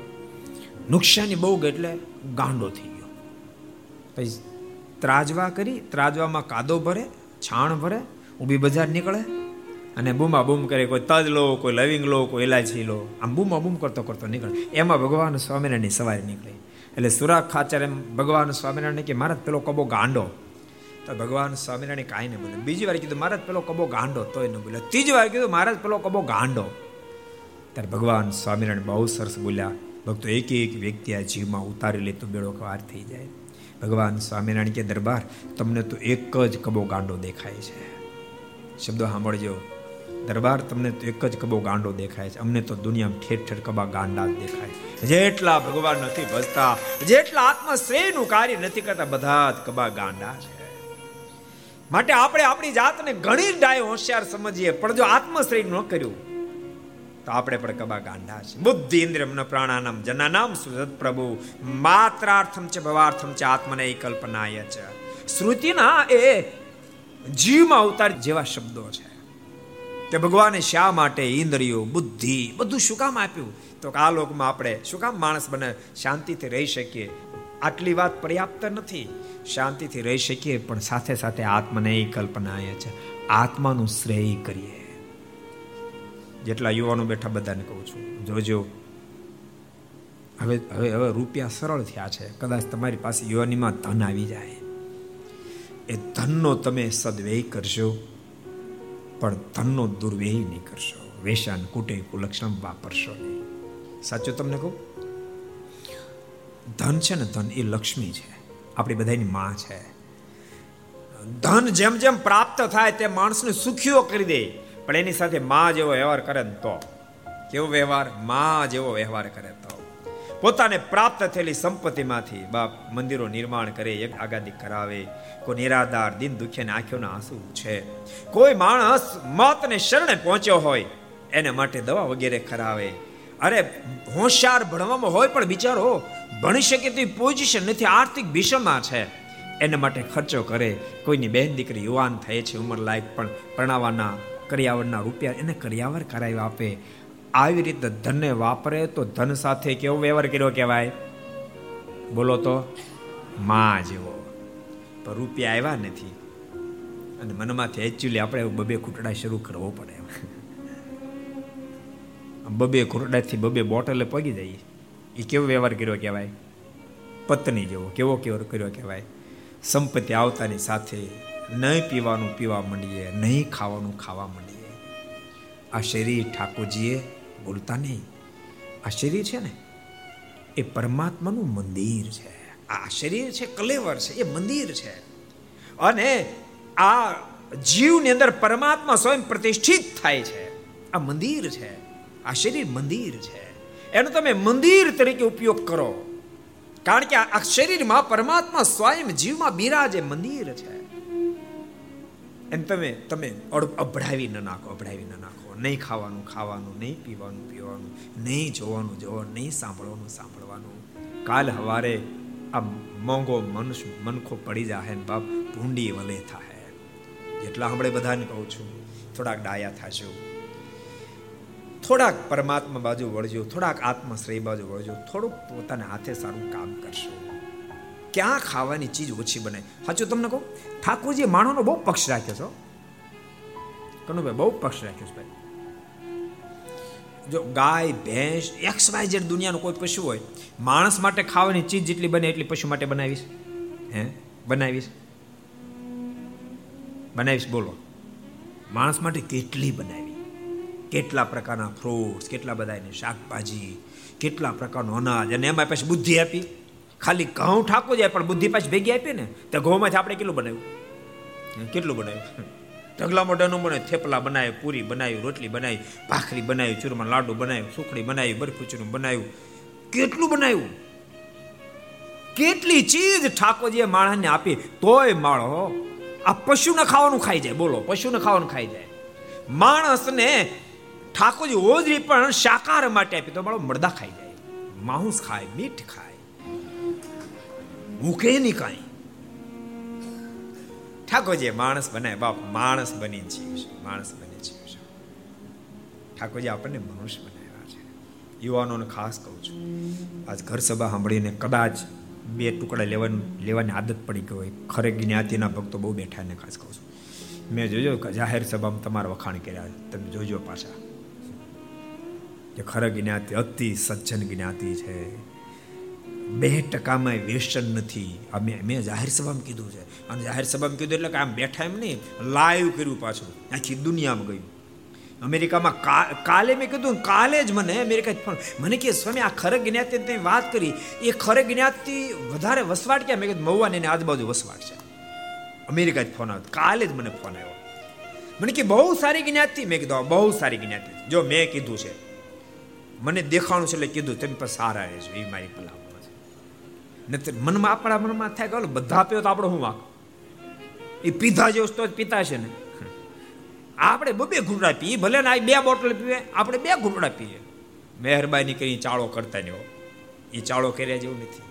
Speaker 2: નુકસાની બહુ એટલે ગાંડો થઈ ગયો. પછી ત્રાજવા કરી, ત્રાજવામાં કાદો ભરે, છાણ ભરે, ઊભી બજાર નીકળે અને બૂમા બૂમ કરે, કોઈ તજ લો, કોઈ લવિંગ લો, કોઈ ઇલાયચી લો, આમ બૂમા બૂમ કરતો કરતો નીકળે. એમાં ભગવાન સ્વામિનારાયણની સવારી નીકળે. એટલે સુરાખ ખાચર એમ ભગવાન સ્વામિનારાયણ કે, મારા પેલો કબો ગાંડો. તો ભગવાન સ્વામિનારાયણ કાંઈ નહીં બોલે. બીજી વાર કીધું, મારા પેલો કબો ગાંડો. તોય ન બોલે. ત્રીજી વાર કીધું, મારા પેલો કબો ગાંડો. ત્યારે ભગવાન સ્વામિનારાયણ બહુ સરસ બોલ્યા, ભક્તો એક એક વ્યક્તિ આ જીવમાં ઉતારી લે તો બેડો વાર થઈ જાય. ભગવાન સ્વામિનારાયણ કે દરબાર, તમને તો એક જ કબો ગાંડો દેખાય છે. શબ્દો સાંભળજો. દરબાર તમને તો એક જ કબો ગાંડો દેખાય છે. અમને તો દુનિયામાં ઠેર ઠેર કબા ગાંડા જ દેખાય જેટલા ભગવાન નથી ભજતા, જેટલા આત્મશ્રેયનું કાર્ય નથી કરતા, બધા જ કબા ગાંડા છે. માટે આપણે આપણી જાતને ઘણી ડાય હોશિયાર સમજીએ, પણ જો આત્મશ્રેય ન કર્યું તો આપણે પણ કબા ગાંડા છે બુદ્ધિ ઇન્દ્રિયમ પ્રાણાનામ જનાનામ સુરત પ્રભુ. માત્રાર્થમ છે, ભવાર્થમ છે, આત્મને કલ્પનાય છે. શ્રુતિના એ જીવમાં અવતાર જેવા શબ્દો છે. કે ભગવાને શા માટે ઇન્દ્રિયો, બુદ્ધિ બધું શું કામ આપ્યું? તો આ લોકમાં આપણે શું કામ માણસ બને? શાંતિથી રહી શકીએ. આટલી વાત પર્યાપ્ત નથી. શાંતિથી રહી શકીએ, પણ સાથે સાથે આત્માને કલ્પના એ છે. આત્માનું શ્રેય કરીએ. જેટલા યુવાનો બેઠા બધાને કહું છું જોજો હવે હવે હવે રૂપિયા સરળ થયા છે. કદાચ તમારી પાસે યુવાનીમાં ધન આવી જાય. એ ધનનો તમે સદવ્યય કરશો પણ ધનનો દુર્વ્યય નહીં કરશો. વેશાન કુટે કુલક્ષણ વાપરશો નહીં. સાચું તમને કહું? ધન છે ને ધન, એ લક્ષ્મી છે. આપણી બધાની માં છે. ધન જેમ જેમ પ્રાપ્ત થાય તે માણસને સુખીઓ કરી દે. પણ એની સાથે મા જેવો વ્યવહાર કરે ને તો. કેવો વ્યવહાર? મા જેવો વ્યવહાર કરે તો. પોતાને પ્રાપ્ત થયેલી સંપત્તિમાંથી બાપ મંદિરો નિર્માણ કરે, એક આગાદી કરાવે. કોઈ નિરાધાર, દિન દુખ્યાને આંખોના આંસુ છે. કોઈ માણસ મતને શરણે પહોંચ્યો હોય, એને માટે દવા વગેરે કરાવે. અરે, હોશિયાર ભણવામાં હોય પણ બિચારો ભણી શકે તેવી પોઝિશન નથી, આર્થિક ભીષણમાં છે. એના માટે ખર્ચો કરે. કોઈની બહેન દીકરી યુવાન થાય છે ઉંમર લાયક, પણ પરણાવવાના કરિયાવરના રૂપિયા એને કરિયાવર કરાવી આપે. આવી રીતે ધનને વાપરે તો ધન સાથે કેવો વ્યવહાર કર્યો કહેવાય? બોલો તો, માં જેવો. પણ રૂપિયા આવ્યા નથી. અને મનમાંથી એકચ્યુઅલી આપણે બબે ખૂટડા શરૂ કરવો પડે. બબે ખૂટડાથી બબે બોટલે પગી જઈએ એ કેવો વ્યવહાર કર્યો કહેવાય? પત્ની જેવો, કેવો કેવો કર્યો કહેવાય? સંપત્તિ આવતાની સાથે નહીં પીવાનું પીવા માંડીએ, નહીં ખાવાનું ખાવા માંડીએ. આ શરીર ઠાકોરજીએ બોલતા નહીં. આ શરીર છે ને, એ પરમાત્માનું મંદિર છે. આ શરીર છે, કલેવર છે, એ મંદિર છે. અને આ જીવની અંદર પરમાત્મા સ્વયં પ્રતિષ્ઠિત થાય છે. આ મંદિર છે, આ શરીર મંદિર છે. એનો તમે મંદિર તરીકે ઉપયોગ કરો. કારણ કે આ શરીરમાં પરમાત્મા સ્વયં જીવમાં બિરાજે મંદિર છે. એમ તમે તમે અભડાવી ન નાખો, અભડાવી ન નાખો. નહીં ખાવાનું ખાવાનું, નહીં પીવાનું પીવાનું, નહીં જોવાનું જોવાનું, નહીં સાંભળવાનું સાંભળવાનું. કાલ હવારે આ મોંઘો મનુષ્ય મનખો પડી જાય ને બાપ, ભૂંડી વલે થાય જેટલા હમણે બધાને કહું છું, થોડાક ડાયા થશો થોડાક પરમાત્મા બાજુ વળજો, થોડાક આત્મશ્રેય બાજુ વળજો, થોડુંક પોતાના હાથે સારું કામ કરશો. ક્યાં ખાવાની ચીજ ઓછી બને સાચું તમને કહું? ઠાકોરજી માણોનો બહુ પક્ષ રાખ્યો છો કનુભાઈ, બહુ પક્ષ રાખ્યો છે ભાઈ. જો ગાય, ભેંસ એક્સ વાય જેડ દુનિયાનું કોઈ પશુ હોય, માણસ માટે ખાવાની ચીજ જેટલી બને એટલી પશુ માટે બનાવીશ. હે? બનાવીશ. બનાવીશ, બોલો. માણસ માટે કેટલી બનાવી? કેટલા પ્રકારના ફ્રૂટ્સ કેટલા બધા શાકભાજી, કેટલા પ્રકારનું અનાજ, અને એમાં પછી બુદ્ધિ આપી? ખાલી ઘઉં ઠાકો જાય, પણ બુદ્ધિ પાછી ભેગી આપી ને, તો ઘઉંમાંથી આપણે કેટલું બનાવ્યું? કેટલું બનાવ્યું? ઢગલા મોઢાનું બને, થેપલા બનાવ્યું, પૂરી બનાવી રોટલી બનાવી, ભાખરી બનાવી ચૂરમા લાડુ બનાવ્યું, સુખડી બનાવી બરફીચૂરું બનાવ્યું. કેટલું બનાવ્યું? કેટલી ચીજ ઠાકોરજીએ માણસને આપી, તોય માળો આ પશુને ખાવાનું ખાઈ જાય. બોલો, પશુને ખાવાનું ખાઈ જાય. માણસને ઠાકોરજી ઓજરી પણ શાકાહાર માટે આપી, તો માળો મરદા ખાઈ જાય, માંસ ખાય, મીઠ ખાય. મૂકે નહીં કાંઈ. ઠાકોરજી માણસ બનાય બાપ, માણસ બની જીવશું માણસ બની જીવશું ઠાકોરજી આપણને મનુષ્ય બનાવ્યા છે. યુવાનોને ખાસ કહું છું. આજ ઘર સભા સાંભળીને કદાચ બે ટુકડા લેવાનું, લેવાની આદત પડી ગઈ હોય. ખરે જ્ઞાતિના ભક્તો બહુ બેઠા ને ખાસ કહું છું. મેં જોજો જાહેર સભામાં તમારા વખાણ કર્યા. તમે જોજો પાછા. જે ખરે જ્ઞાતિ, અતિ સજ્જન જ્ઞાતિ છે. બે ટકામાં વ્યસન નથી. અમે મેં જાહેર સભામાં કીધું છે. અને જાહેર સભામાં કીધું એટલે કે આમ બેઠા એમ નહીં, લાઈવ કર્યું પાછું. આખી દુનિયામાં ગયું. અમેરિકામાં કાલે મેં કીધું કાલે જ મને અમેરિકા ફોન મને કે, સ્વામી, આ ખરે જ્ઞાતિ તમે વાત કરી. એ ખરે જ્ઞાતિ વધારે વસવાટ ક્યાં મેં કીધું મહુવા એની આજુબાજુ વસવાટ છે. અમેરિકા જ ફોન આવ્યો. કાલે જ મને ફોન આવ્યો. મને કે, બહુ સારી જ્ઞાતિ. મેં કીધું બહુ સારી જ્ઞાતિ. જો મેં કીધું છે. મને દેખાણું છે એટલે કીધું, તમે પણ સારા રહેજો, એ મારી પલાવ નતર મનમાં આપણા મનમાં થાય કે બધા પીઓ તો આપણો હું વાંક? એ પીધા જેવું તો પીતા છે ને. આપણે બબે ઘૂંટડા પીએ, ભલે ને આ બે બોટલ પીવે, આપણે બે ઘૂંટડા પીએ. મહેરબાની કરી ચાળો કરતા નહીં એ ચાળો કર્યા જેવું નથી.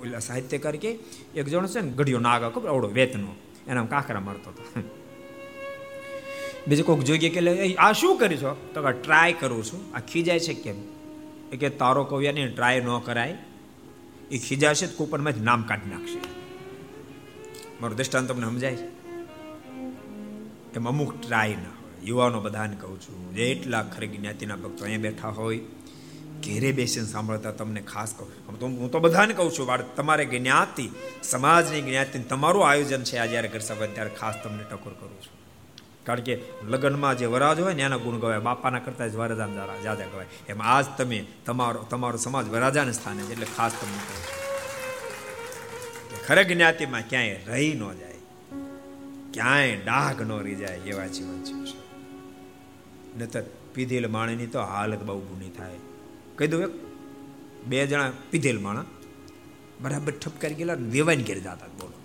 Speaker 2: ઓલા સાહિત્યકાર કે, એક જણ છે ને ગઢિયો નાગા ખબર અવડો વેતનો. એના કાકરા મારતો હતો. બીજું કોઈક જોઈએ કે આ શું કરી છો? તો ટ્રાય કરું છું. આ ખીજાય છે કેમ? કે, તારો કવ્યા ને ટ્રાય ન કરાય. એ ખીજાશે કૂપનમાંથી નામ કાઢી નાખશે. મારું દ્રષ્ટાંત તમને સમજાય છે? એમ અમુક ટ્રાય ના હોય યુવાનો બધાને કહું છું, જેટલા ખરી જ્ઞાતિના ભક્તો અહીંયા બેઠા હોય, ઘેરે બેસીને સાંભળતા તમને ખાસ કહું તો હું તો બધાને કહું છું બાળ તમારે જ્ઞાતિ, સમાજની જ્ઞાતિ, તમારું આયોજન છે આ જ્યારે ઘર સભા ત્યારે ખાસ તમને ટકોર કરું છું. કારણ કે લગ્નમાં જે વરાજ હોય ને એના ગુણ ગવાય, બાપાના કરતા જ વરદાન જાજા ગવાય. એમ આજ તમે તમારો તમારો સમાજ વરાજાને સ્થાને એટલે ખાસ તમને કહું ખરે જ્ઞાતિમાં ક્યાંય રહી ન જાય, ક્યાંય ડાઘ ન રહી જાય એવા જીવન છે. નતર પીધેલ માણેની તો હાલત બહુ ગુની થાય. કહી દઉં એક, બે જણા પીધેલ માણા બરાબર ઠપકારી ગયેલા વેવાઈને ઘેર જતા બોલો.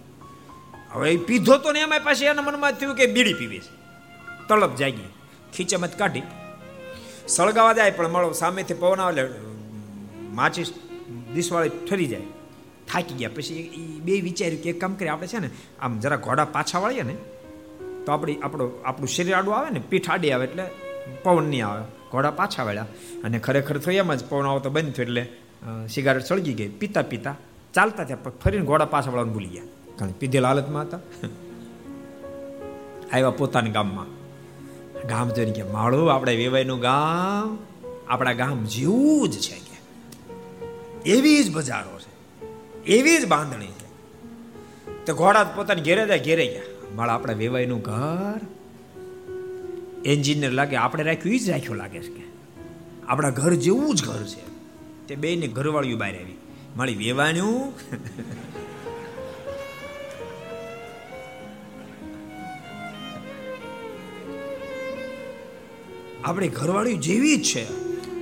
Speaker 2: હવે પીધો તો ને એમાં પાછી એના મનમાં થયું કે બીડી પીવી છે. તળપ જાગી. ખીચમત કાઢી. સળગાવા જાય પણ મળો, સામેથી પવન આવે માચીસ દિશવાળી ઠરી જાય. થાકી ગયા. પછી એ બે વિચાર્યું કે એક કામ કરીએ, આપણે છે ને, આમ જરા ઘોડા પાછા વાળીએ ને, તો આપણી આપણો આપણું શરીર આડું આવે ને, પીઠ આડી આવે એટલે પવન નહીં આવે. ઘોડા પાછા વાળ્યા. અને ખરેખર થયું એમ જ, પવન આવતો બંધ થયું એટલે સિગારેટ સળગી ગઈ. પીતા પીતા ચાલતા થયા ફરીને ઘોડા પાછા વળવાનું ભૂલી ગયા. કારણ પીધેલ હાલતમાં હતા. આવ્યા પોતાના ગામમાં. ગામ જોઈને કે માળું, આપણે વેવાઈનું ગામ, આપણા ગામ જેવું જ છે કે. એવી જ બજારો છે. એવી જ બાંધણી છે. તો ઘોડા પોતાની ઘેરે જાય, ઘેરે ગયા. માળા આપણા વેવાઈનું ઘર. એન્જિનિયર લાગે, આપણે રાખ્યું એ જ રાખ્યું લાગે છે કે. આપણા ઘર જેવું જ ઘર છે. તે બેને ઘરવાળીઓ બહાર આવી. મારી વેવાણ્યું આપણે ઘરવાળી જેવી જ છે.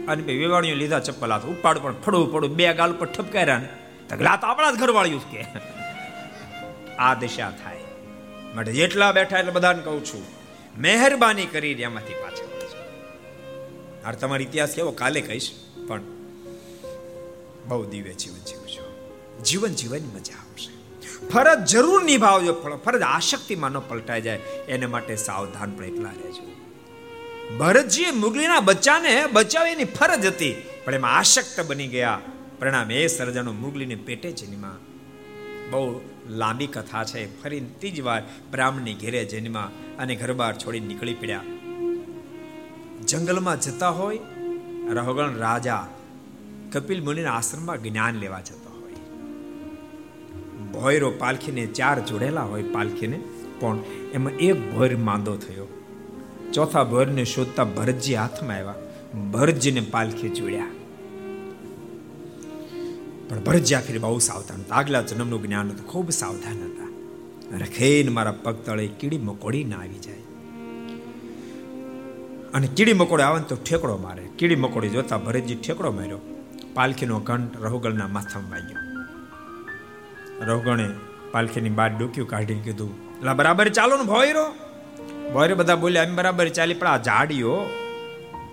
Speaker 2: અને બે વેવાણીઓ લીધા ચપ્પલ હાથ ઉપાડ પણ ફડું ફડું બે ગાલ પર ઠપકાર્યા ને. તો આ તો આપણા જ ઘરવાળીઓ કે. આ દિશા થાય. માટે જેટલા બેઠા એટલે બધાને કહું છું, મહેરબાની કરી એમાંથી પાછા આ તમારો ઇતિહાસ કેવો? કાલે કહીશ, પણ બહુ દિવ્ય જીવન જીવજો. જીવન જીવન મજા આવશે. ફરજ જરૂર નિભાવજો ફરજ આશક્તિમાં ન પલટાઈ જાય. એને માટે સાવધાન પણ એટલા રહેજો. ભરતજીએ મુગલીના બચ્ચાને બચાવવાની ફરજ હતી, પણ એમાં આશક્ત બની ગયા. પરિણામે એ સર્જનો મુગલીને પેટે જન્મા. બહુ લાંબી કથા છે, ફરી ત્રીજ વાર બ્રાહ્મણની ઘેરે જન્મા અને ઘર બહાર છોડી નીકળી પડ્યા. જંગલમાં જતા હોય, રહોગણ રાજા કપિલ મુનિના આશ્રમમાં જ્ઞાન લેવા જતો હોય. ભોયરો પાલખીને ચાર જોડેલા હોય પાલખીને, પણ એમાં એક ભોયર માંદો થયો. ચોથા ભરને શોધતા ભરતજી હાથમાં આવ્યા. ભરતજીને પાલખી જોડ્યા. પણ ભરતજી આખરે બહુ સાવધાન હતા. આગલા જન્મનું જ્ઞાન હતું. ખૂબ સાવધાન હતા. રખેન મારા પગ તળે કીડી મકોડી ના આવી જાય. અને કીડી મકોડી આવે તો ઠેકડો મારે. કીડી મકોડી જોતા ભરતજી ઠેકડો માર્યો. પાલખીનો ઘંટ રહુગણના માથામાં વાગ્યો. રહુગણે પાલખીની બાદ ડોક્યું કાઢી કીધું, લા બરાબર ચાલો ને ભોયરો. ભોયરે બધા બોલ્યા, એમ બરાબર ચાલી, પણ આ ઝાડીઓ,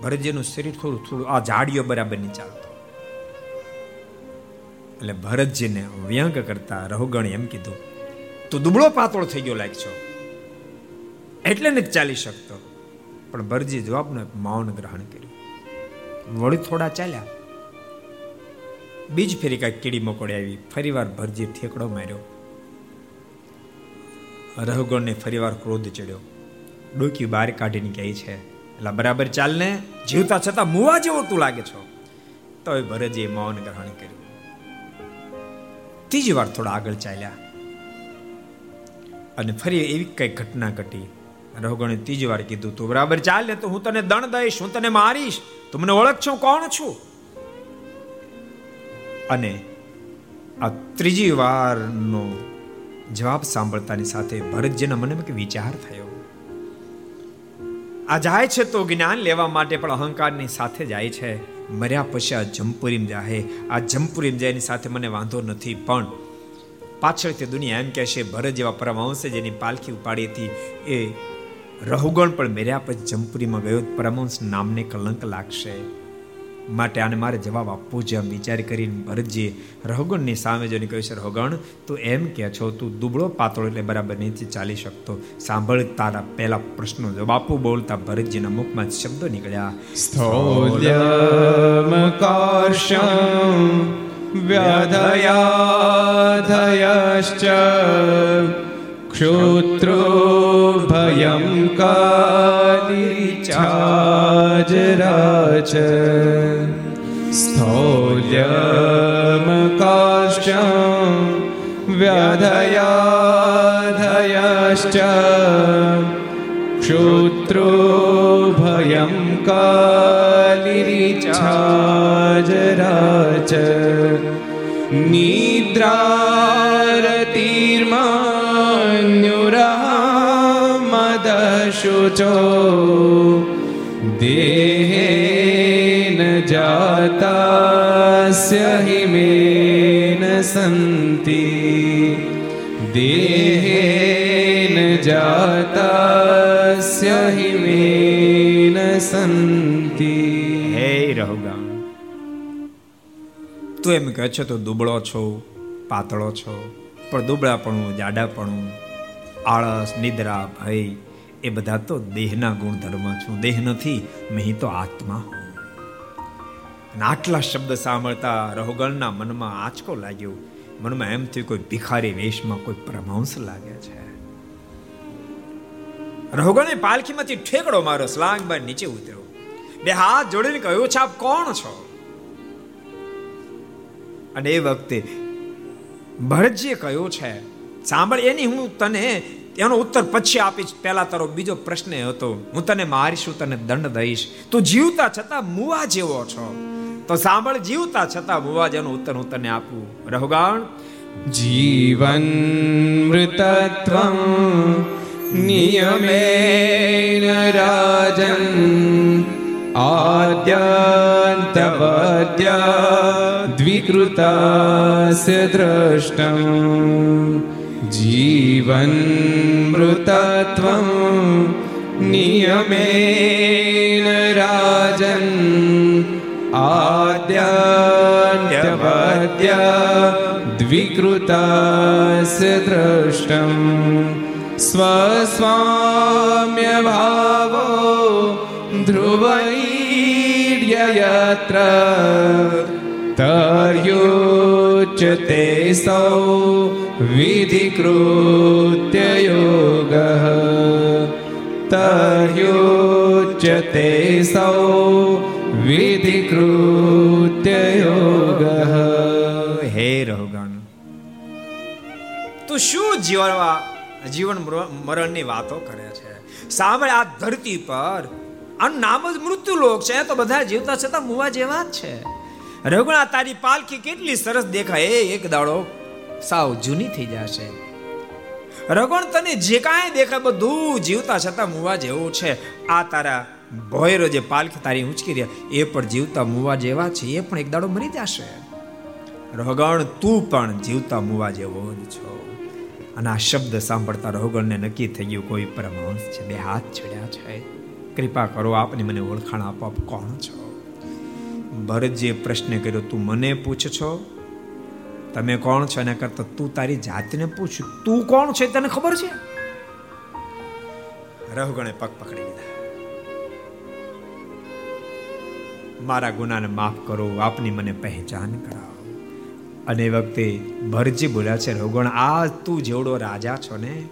Speaker 2: ભરતજીનું શરીર થોડું થોડું, આ જાડીઓ બરાબર નહીં ચાલતો. એટલે ભરતજીને વ્યંગ કરતા રહુગણ એમ કીધું, તું દુબળો પાતળો થઈ ગયો લાગ છો, એટલે નથી ચાલી શકતો. પણ ભરજી જવાબનો મૌન ગ્રહણ કર્યું. વળી થોડા ચાલ્યા. બીજ ફેરી કાંઈક કીડી મકોડી આવી, ફરીવાર ભરજી ઠેકડો માર્યો. રહુગણને ફરીવાર ક્રોધ ચડ્યો. ડોકી બહાર કાઢીને કહે છે એટલે બરાબર ચાલને જીવતા છતાં મુવા જેવો તું લાગે છો. તો એ ભરતજીએ મૌન ગ્રહણ કર્યું. ત્રીજી વાર થોડા આગળ ચાલ્યા. અને ફરી એવી કઈ ઘટના ઘટી. રહુગણે ત્રીજી વાર કીધું, તું બરાબર ચાલ તો હું તને દણ દઈશ, હું તને મારીશ. તું મને ઓળખ છું કોણ છું? અને આ ત્રીજી વારનો જવાબ સાંભળતાની સાથે ભરતજીના મને કે વિચાર થયો. આ જાય છે તો જ્ઞાન લેવા માટે પણ અહંકારની સાથે જાય છે. મર્યા પછી આ જમપુરીમ જાહે. આ જમપુરીમ જાય સાથે મને વાંધો નથી, પણ પાછળથી દુનિયા એમ કહેશે, ભરત જેવા પરમહંસે જેની પાલખી ઉપાડી હતી, એ રહુગણ પણ મેર્યા પછી જમપુરીમાં ગયો. પરમહંસ નામને કલંક લાગશે. માટે આને મારે જવાબ આપવો છે. એમ વિચાર કરીને ભરતજીએ રહગણની સામે જોઈને કહ્યું છે રહગણ તું એમ કે છો, તું દુબળો પાતળો એટલે બરાબર નથી ચાલી શકતો. સાંભળ, તારા પહેલા પ્રશ્નો જવાબ આપવું બોલતા ભરતજીના મુખમાં શબ્દો નીકળ્યા.
Speaker 1: સ્થૌલ્યમકર્ષમ વ્યધયાધયશ્ચ क्षोत्रो भयं कालिचाजराच स्थौल्यमकाश्च व्याधयाधयश्च क्षोत्रो भयं कालिरिचाजराच निद्रारतिर्मा શુચો દેહેન જાતાસ્ય હિમેન સંતિ. દેહેન જાતાસ્ય હિમેન સંતિ.
Speaker 2: હે રહુગા તું એમ કહે છે, તો દુબળો છો, પાતળો છો, પણ દુબળાપણું, જાડાપણું, આળસ, નિદ્રા, ભય એ બધા તો દેહના ગુણધર્મ છું. દેહ નથી, મેં તો આત્મા હું. આટલા શબ્દ સાંભળતા રહુગણના મનમાં આંચકો લાગ્યો. મનમાં એમ થયું, કોઈ ભિખારી વેશમાં કોઈ પરમાંશ લાગે છે. રહુગણે પાલખીમાંથી ઠેકડો મારો સ્લાંગબાર નીચે ઉતર્યો. બે હાથ જોડીને કહ્યું છે આપ કોણ છો? અને એ વખતે ભરતજીએ કહ્યું છે, સાંભળ, એની હું તને એનો ઉત્તર પછી આપીશ. પહેલા તારો બીજો પ્રશ્ન હતો, હું તને મારીશ તને દંડ દઈશ. તું જીવતા છતાં મુવા જેવો છો. તો સાંભળ, જીવતા છતાં મુવા જેનો ઉત્તર હું તને આપું. રહુગાણ
Speaker 1: જીવન મૃતત્વમ નિયમેન રાજન આદ્યંતવદ્ય દ્વિકૃતાસ્ય દ્રષ્ટમ. जीवन्मृतत्वं नियमेन राजन् आद्यान्त्यवद्य द्विकृतास्य दृष्टम् स्वस्वाम्यभावो ध्रुवैर्ययत्र જ તે સૌ વિધિકૃત્ય યોગ તહ્યોચ્ય તે સૌ વિધિકૃત્ય યોગ
Speaker 2: હે રોગણ તું શું જીવનમાં જીવન મરણની વાતો કરે છે? સામે આ ધરતી પર આ નામ જ મૃત્યુ લોક છે તો બધા જીવતા છતાં મુવા જેવા જ છે. રઘુણા તારી પાલખી કેટલી સરસ દેખાય. એક દાડો સાવ જૂની થઈ જશે. રગણ તને જે કાંઈ દેખાય બધું જીવતા છતાં મુવા જેવું છે. આ તારા ભોયરો જે પાલખી તારી ઉંચકી રહ્યા, એ પણ જીવતા મુવા જેવા છે. એ પણ એક દાડો મરી જશે. રગણ તું પણ જીવતા મુવા જેવો જ છો. અને આ શબ્દ સાંભળતા રોગણને નક્કી થઈ ગયું, કોઈ પરમહંસ છે, બે હાથ છડ્યા છે. કૃપા કરો, આપને મને ઓળખાણ આપો, આપ કોણ છો? ભરતજીએ પ્રશ્ન કર્યો, તું મને પૂછ છો? તમે કોણ છો? એના કરતા, તું તારી જાતને પૂછ. તું કોણ છે? તને ખબર છે? રહુગણે પગ પકડી લીધા. મારા ગુનાને માફ કરો, આપની મને પહેચાન કરાવો. અને એ વખતે ભરજી બોલ્યા છે, રઘુગણ, આ તું જેવડો રાજા છો ને,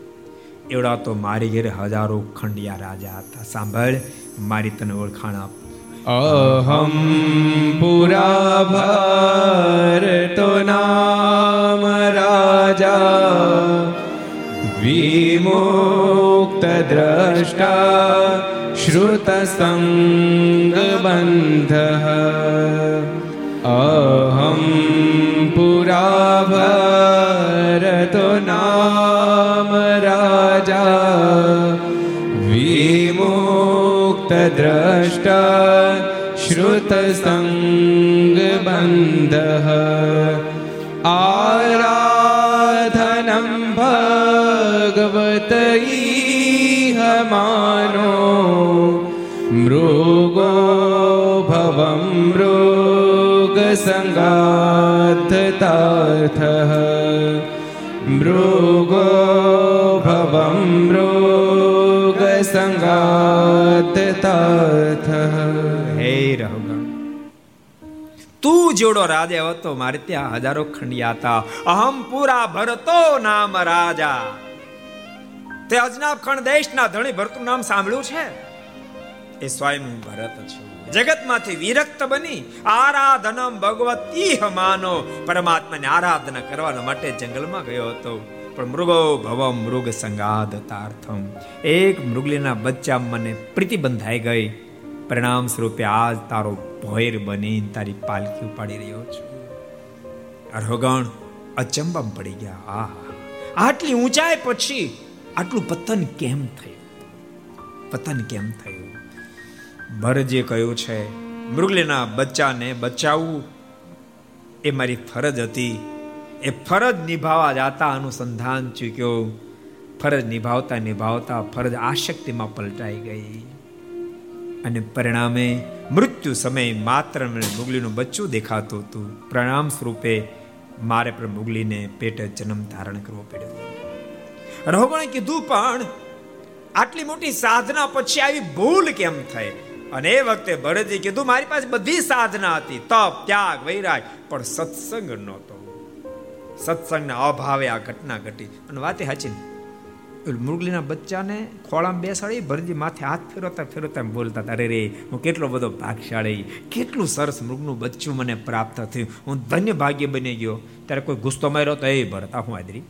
Speaker 2: એવડા તો મારી ઘેર હજારો ખંડિયા રાજા હતા. સાંભળ, મારી તને ઓળખાણ આપ
Speaker 1: અહમ પુરા ભારતો નામ રાજા વિમુક્ત દ્રષ્ટા શ્રુતસંગબંધ અહમ પુરા ભારતો નામ રાજા વિમુક્ત દ્રષ્ટા संगबन्धः आराधनं भगवतै हमानो मृगो भवं मृगसङ्गार्थतार्थः मृगो भवं
Speaker 2: मृगसङ्गार्थतार्थः જોડો રાજા હતો, મારે ત્યાં હજારો ખંડિયા હતા. અહમ પૂરા ભરતો નામ રાજા. તે અજનાબ ખંડ દેશના ધણી ભરતું નામ સાંભળ્યું છે? એ સ્વયં ભરત છું. જગતમાંથી વિરક્ત બની આરાધનમ ભગવતી માનો. પરમાત્માની આરાધના કરવા માટે જંગલમાં ગયો હતો. પણ મૃગો ભવ મૃગ સંગાદતાર્થમ એક મૃગલીના બચ્ચા મને પ્રીતિ બંધાઈ ગઈ. પરિણામ સ્વરૂપે આજ તારો ભોયર બની તારી પાલખી ઉપાડી રહ્યો છું. અરહગણ અચંબમ પડી ગયા. આ આટલી ઊંચાઈ પછી આટલું પતન કેમ થયું? પતન કેમ થયું? ભરજે કહ્યું છે, મૃગલીના બચ્ચાને બચાવવું એ મારી ફરજ હતી. એ ફરજ નિભાવવા જાતા અનુસંધાન ચૂક્યો. ફરજ નિભાવતા નિભાવતા ફરજ આશક્તિમાં પલટાઈ ગઈ. અને પરિણામે મૃત્યુ સમય માત્ર મુગલીનું બચ્ચું દેખાતું હતું. પ્રણામ સ્વરૂપે મારે પણ મુગલીને પેટે જન્મ ધારણ કરવો પડ્યો. રહોગણે કીધું પણ આટલી મોટી સાધના પછી આવી ભૂલ કેમ થઈ? અને એ વખતે ભરતજી કીધું, મારી પાસે બધી સાધના હતી, તપ, ત્યાગ, વૈરાગ, પણ સત્સંગ નહોતો. સત્સંગના અભાવે આ ઘટના ઘટી. અને વાતે સાચી મુરગલીના બચ્ચાને ખોળામાં બેસાડી ભરજી માથે હાથ ફેરવતા ફેરવતા બોલતા અરે રે, હું કેટલો બધો ભાગશાળી, કેટલું સરસ મૃગનું બચ્ચું મને પ્રાપ્ત થયું. હું ધન્ય ભાગ્ય બની ગયો. ત્યારે કોઈ ગુસ્તો માર્યો તો, એ ભરતા હું આદરી?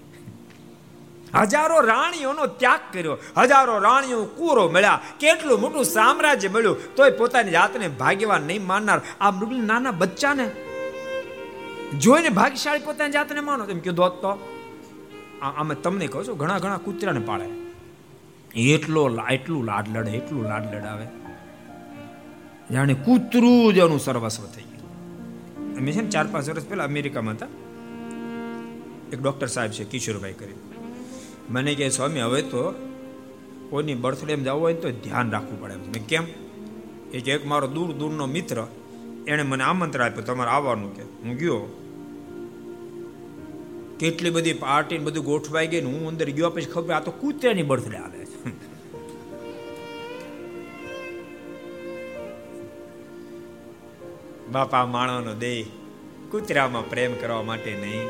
Speaker 2: હજારો રાણીઓનો ત્યાગ કર્યો. હજારો રાણીઓ કુરો મળ્યા. કેટલું મોટું સામ્રાજ્ય મળ્યું. તોય પોતાની જાતને ભાગ્યવાન નહીં માનનાર આ મૃગલી નાના બચ્ચાને જોઈને ભાગ્યશાળી પોતાની જાતને માનો. તેમ કીધું તો આમે તમને કહું છું, ઘણા ઘણા કૂતરાને પાળે એટલો એટલું લાડ લડે, એટલું લાડ લડાવે. જાણે કૂતરું જ એનું સર્વસ્વ થઈ ગયું. અમે છે ને ચાર પાંચ વર્ષ પહેલા અમેરિકામાં હતા. એક ડોક્ટર સાહેબ છે, કિશોરભાઈ કરી. મને કહે, સ્વામી, હવે તો કોઈની બર્થડે જવું હોય તો ધ્યાન રાખવું પડે. મેં કેમ? એક મારો દૂર દૂરનો મિત્ર, એણે મને આમંત્રણ આપ્યું, તમારે આવવાનું કે. હું ગયો. કેટલી બધી પાર્ટી બધું ગોઠવાઈ ગઈ હું અંદર ગયો પછી ખબર આ તો કૂતરાની બર્થડે આવે છે. બાપા માણસનો દેહ કૂતરામાં પ્રેમ કરવા માટે નહીં.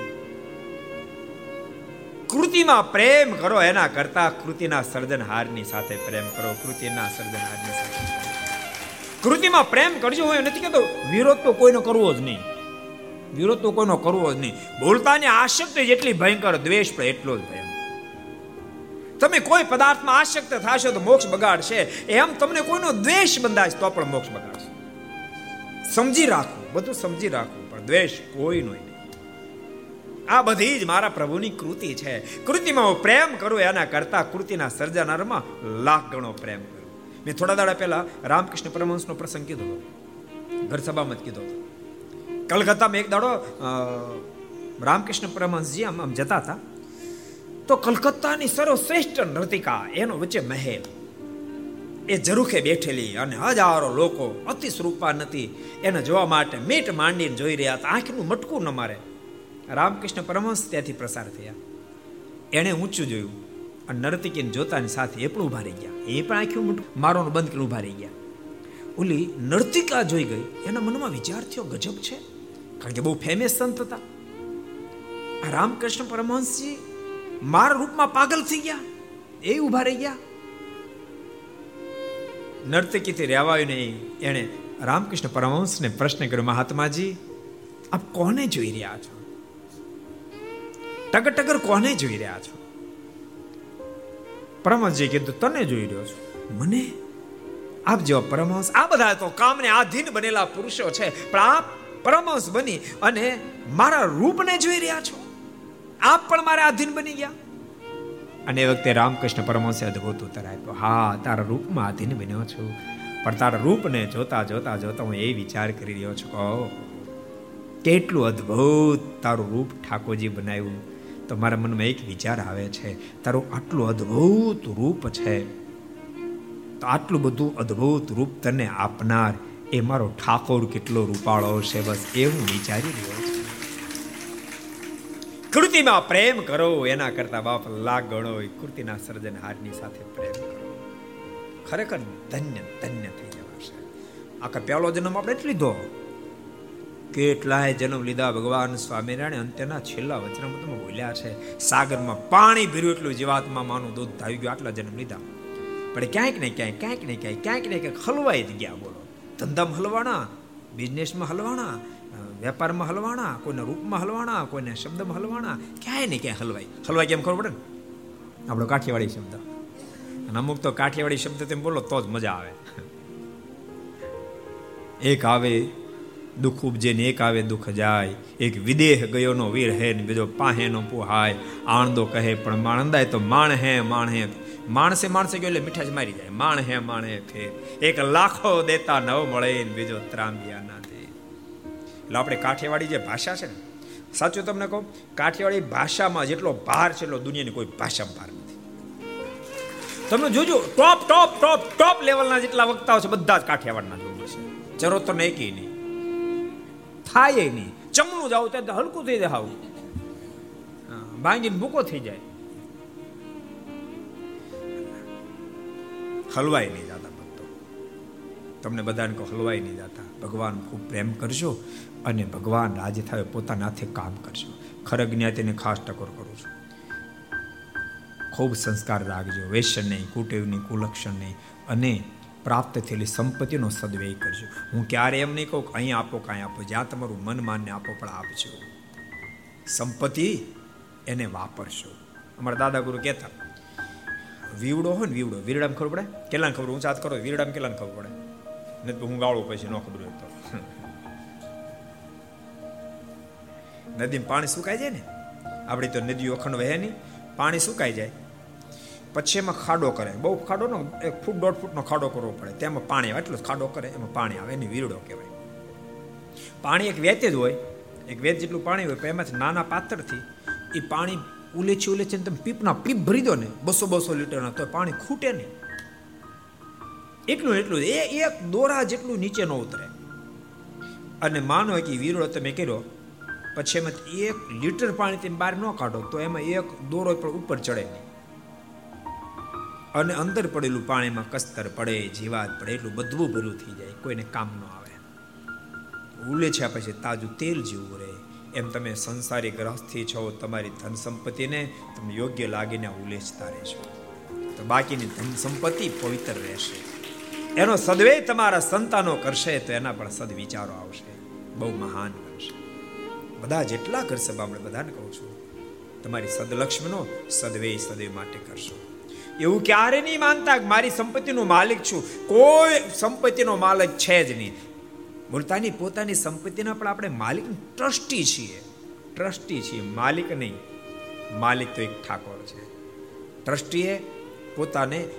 Speaker 2: કૃતિમાં પ્રેમ કરો, એના કરતા કૃતિના સર્જનહારની સાથે પ્રેમ કરો, કૃતિના સર્જનહારની સાથે. કૃતિમાં પ્રેમ કરજો હું નથી કહેતો વિરોધ તો કોઈનો કરવો જ નહીં. વિરોધ તો કોઈનો કરવો જ નહીં. બોલતાની આશક્તિ જેટલી ભયંકર, દ્વેષ પણ એટલો જ ભયંકર. તમે કોઈ પદાર્થમાં આશક્ત થશો તો મોક્ષ બગાડશે. એમ તમને કોઈનો દ્વેષ બંધાશે તો પણ મોક્ષ બગાડશે. સમજી રાખવું બધું સમજી રાખવું પણ દ્વેષ કોઈનો નહીં. આ બધી જ મારા પ્રભુની કૃતિ છે. કૃતિમાં હું પ્રેમ કરું, એના કરતા કૃતિના સર્જનારમાં લાખ ગણો પ્રેમ કરું. મેં થોડા દાડા પહેલા રામકૃષ્ણ પરમહંસનો પ્રસંગ કીધો. ઘર સભામાં જ કીધો. હતો કલકત્તામાં એક દાડો રામકૃષ્ણ પરમહંસજી આમ આમ જતા હતા તો કલકત્તાની સર્વશ્રેષ્ઠ નૃતિકા એનો વચ્ચે મહેલ એ જરૂખે બેઠેલી અને હજારો લોકો અતિ સ્વરૂપા નથી એને જોવા માટે મીટ માંડીને જોઈ રહ્યા હતા આંખનું મટકું ન મારે રામકૃષ્ણ પરમહંસ ત્યાંથી પ્રસાર થયા એણે ઊંચું જોયું અને નર્તિકીને જોતાની સાથે એ પણ ઊભા રહી ગયા એ પણ આંખ્યું આખી મારોનું બંધ કરીને ઊભા રહી ગયા ઓલી નર્તિકા જોઈ ગઈ એના મનમાં વિચાર થયો ગજબ છે કારણ કે બહુ ફેમસ સંત હતા. રામકૃષ્ણ પરમહંસજી મારા રૂપમાં પાગલ થઈ ગયા. એ ઊભા રહી ગયા. નર્તકીથી રહેવાયું નહીં એણે રામકૃષ્ણ પરમહંસને પ્રશ્ન કર્યો, મહાત્માજી, આપ કોને જોઈ રહ્યા છો? ટગર ટગર કોને જોઈ રહ્યા છો? પરમહંસજી કીધું, તને જોઈ રહ્યો છું. મને? આપ જેવા પરમહંસ, આ બધા તો કામને આધીન બનેલા પુરુષો છે, પણ આપ પરમહંસ બની અને મારા રૂપને જોઈ રહ્યા છો. આપ પણ મારા આધીન બની ગયા. અને એ વખતે રામકૃષ્ણ પરમહંસે અદભુત ઉત્તર આપ્યો. હા, તારા રૂપમાં આધીન બન્યો છું. પણ તારા રૂપને જોતા જોતા જોતા હું એ વિચાર કરી રહ્યો છું કહો કેટલું અદ્ભુત તારું રૂપ ઠાકોરજી બનાવ્યું. તો મારા મનમાં એક વિચાર આવે છે. તારું આટલું અદ્ભુત રૂપ છે. તો આટલું બધું અદ્ભુત રૂપ તને આપનાર એ મારો ઠાકોર કેટલો રૂપાળો છે, બસ એવું વિચારી રહ્યો છું. કૃતિમાં પ્રેમ કરો, એના કરતા બાપ લાગણો કૃતિના સર્જનહારની સાથે પ્રેમ કરો. ખરેખર ધન્ય ધન્ય થઈ જવાશે આખા પહેલો જન્મ આપણે જ લીધો. કેટલાય જન્મ લીધા ભગવાન સ્વામિનારાયણ અંત્યના છેલ્લા વચનમાં તમે ભૂલ્યા છે, સાગરમાં પાણી ભર્યું એટલું જીવાત્મા માનું દૂધ ધાવી ગયું, આટલા જન્મ લીધા. પણ ક્યાંક ને ક્યાંક ક્યાંક ને ક્યાંક ક્યાંક ને ક્યાંક હલવાઈ જ ગયા બોલો. ધંધામાં હલવાણા બિઝનેસમાં હલવાણા, વેપારમાં હલવાણા, કોઈના રૂપમાં હલવાણા, કોઈને શબ્દમાં હલવાણા, ક્યાંય ને ક્યાંય હલવાય. હલવાય કેમ ખબર પડે ને? આપણો કાઠિયાવાડી શબ્દ. અને અમુક તો કાઠિયાવાડી શબ્દ તેમ બોલો તો જ મજા આવે. એક આવે દુઃખ ઉપજે ને એક આવે દુઃખ જાય. એક વિદેહ ગયોનો વીર હે ને બીજો પાહેનો પુહાય. આણંદો કહે પણ માણંદાય તો માણ હે માણ હે. માણસે માણસે ગયો એટલે મીઠાશ મારી જાય. માણ હે માણ હે ફેર. એક લાખો દેતા નવ મળે ને બીજો ત્રાંબિયા ના દે. એટલે આપણે કાઠિયાવાડી જે ભાષા છે ને, સાચું તમને કહું, કાઠિયાવાડી ભાષામાં જેટલો ભાર છે એટલો દુનિયાની કોઈ ભાષામાં ભાર નથી. તમે જોજો ટોપ ટોપ ટોપ ટોપ લેવલના જેટલા વક્તાઓ છે, બધા જ કાઠિયાવાડના જોડે છે. જરૂર તો નહીં કહી નહીં. થાય નહીં. ચમણું જાવ ત્યાં હલકું થઈ જાય હાવ ભાંગીને ભૂકો થઈ જાય. હલવાય નહીં જતા ભક્તો. તમને બધાને કહો, હલવાઈ નહીં જતા. ભગવાન ખૂબ પ્રેમ કરજો અને ભગવાન રાજી થાય, પોતાના હાથે કામ કરજો. ખરગ જ્ઞાતિને ખાસ ટકોર કરું છું. ખૂબ સંસ્કાર રાખજો, વેસન નહીં, કુટેવ નહીં, કુલક્ષણ નહીં અને પ્રાપ્ત થયેલી સંપત્તિનો સદવ્યય કરજો. હું ક્યારે એમ નહીં કહું અહીં આપો, કાંઈ આપો, જ્યાં તમારું મન માનને આપો, પણ આપજો. સંપત્તિ એને વાપરશો. અમારા દાદા ગુરુ કહેતા વીવડો હોય ને વીવડો. વીરડામાં ખબર પડે? કેટલા ખબર? હું ચાત કરો, વીરડામાં કેટલા ખબર પડે? તો હું ગાળું પછી ન ખબર હોય તો. નદીમાં પાણી સુકાઈ જાય ને? આપણી તો નદીઓ અખંડ વહે નહીં. પાણી સુકાઈ જાય. પછી એમાં ખાડો કરે. બહુ ખાડો નો, એક ફૂટ, દોઢ ફૂટનો ખાડો કરવો પડે. તેમાં પાણી આવે. એટલો ખાડો કરે, એમાં પાણી આવે. એની વીરડો કહેવાય. પાણી એક વેત જ હોય. એક વેત જેટલું પાણી હોય એમાંથી નાના પાત્રથી એ પાણી ઉલેચી ઉલેચી તમે પીપના પીપ ભરી દો ને, બસો બસો લીટરના તો પાણી ખૂટે નહીં. એટલું એટલું એ એક દોરા જેટલું નીચે ન ઉતરે. અને માનો કે વિરોળ તમે કર્યો, પછી એમાં એક લીટર પાણી તમે બહાર ન કાઢો, તો એમાં એક દોરો પણ ઉપર ચડે નહીં. અને અંદર પડેલું પાણીમાં કસ્તર પડે, જીવાત પડે, એટલું બધું ભર્યું થઈ જાય, કોઈને કામ ન આવે. ઉલે છે પછી તાજું તેલ જેવું રહે. એમ તમે સંસારી ગ્રહસ્થી છો, તમારી ધન સંપત્તિને તમે યોગ્ય લાગીને ઉલેચતા રહેશો. તો બાકીની ધન સંપત્તિ પવિત્ર રહેશે. એનો સદવે તમારા સંતાનો કરશે તો એના પણ સદવિચારો આવશે. બહુ મહાન બનશે. બધા જેટલા કરશે આપણે બધાને કહું છું, તમારી સદલક્ષ્મીનો સદવે સદવે માટે કરશો. એવું ક્યારે નહીં માનતા મારી સંપત્તિનો માલિક છું. કોઈ સંપત્તિનો માલિક છે જ નહીં. બોલતાની પોતાની સંપત્તિના પણ આપણે માલિક ટ્રસ્ટી છીએ. ટ્રસ્ટી છીએ. માલિક નહીં. માલિક તો એક ઠાકોર છે. ટ્રસ્ટીએ પોતાને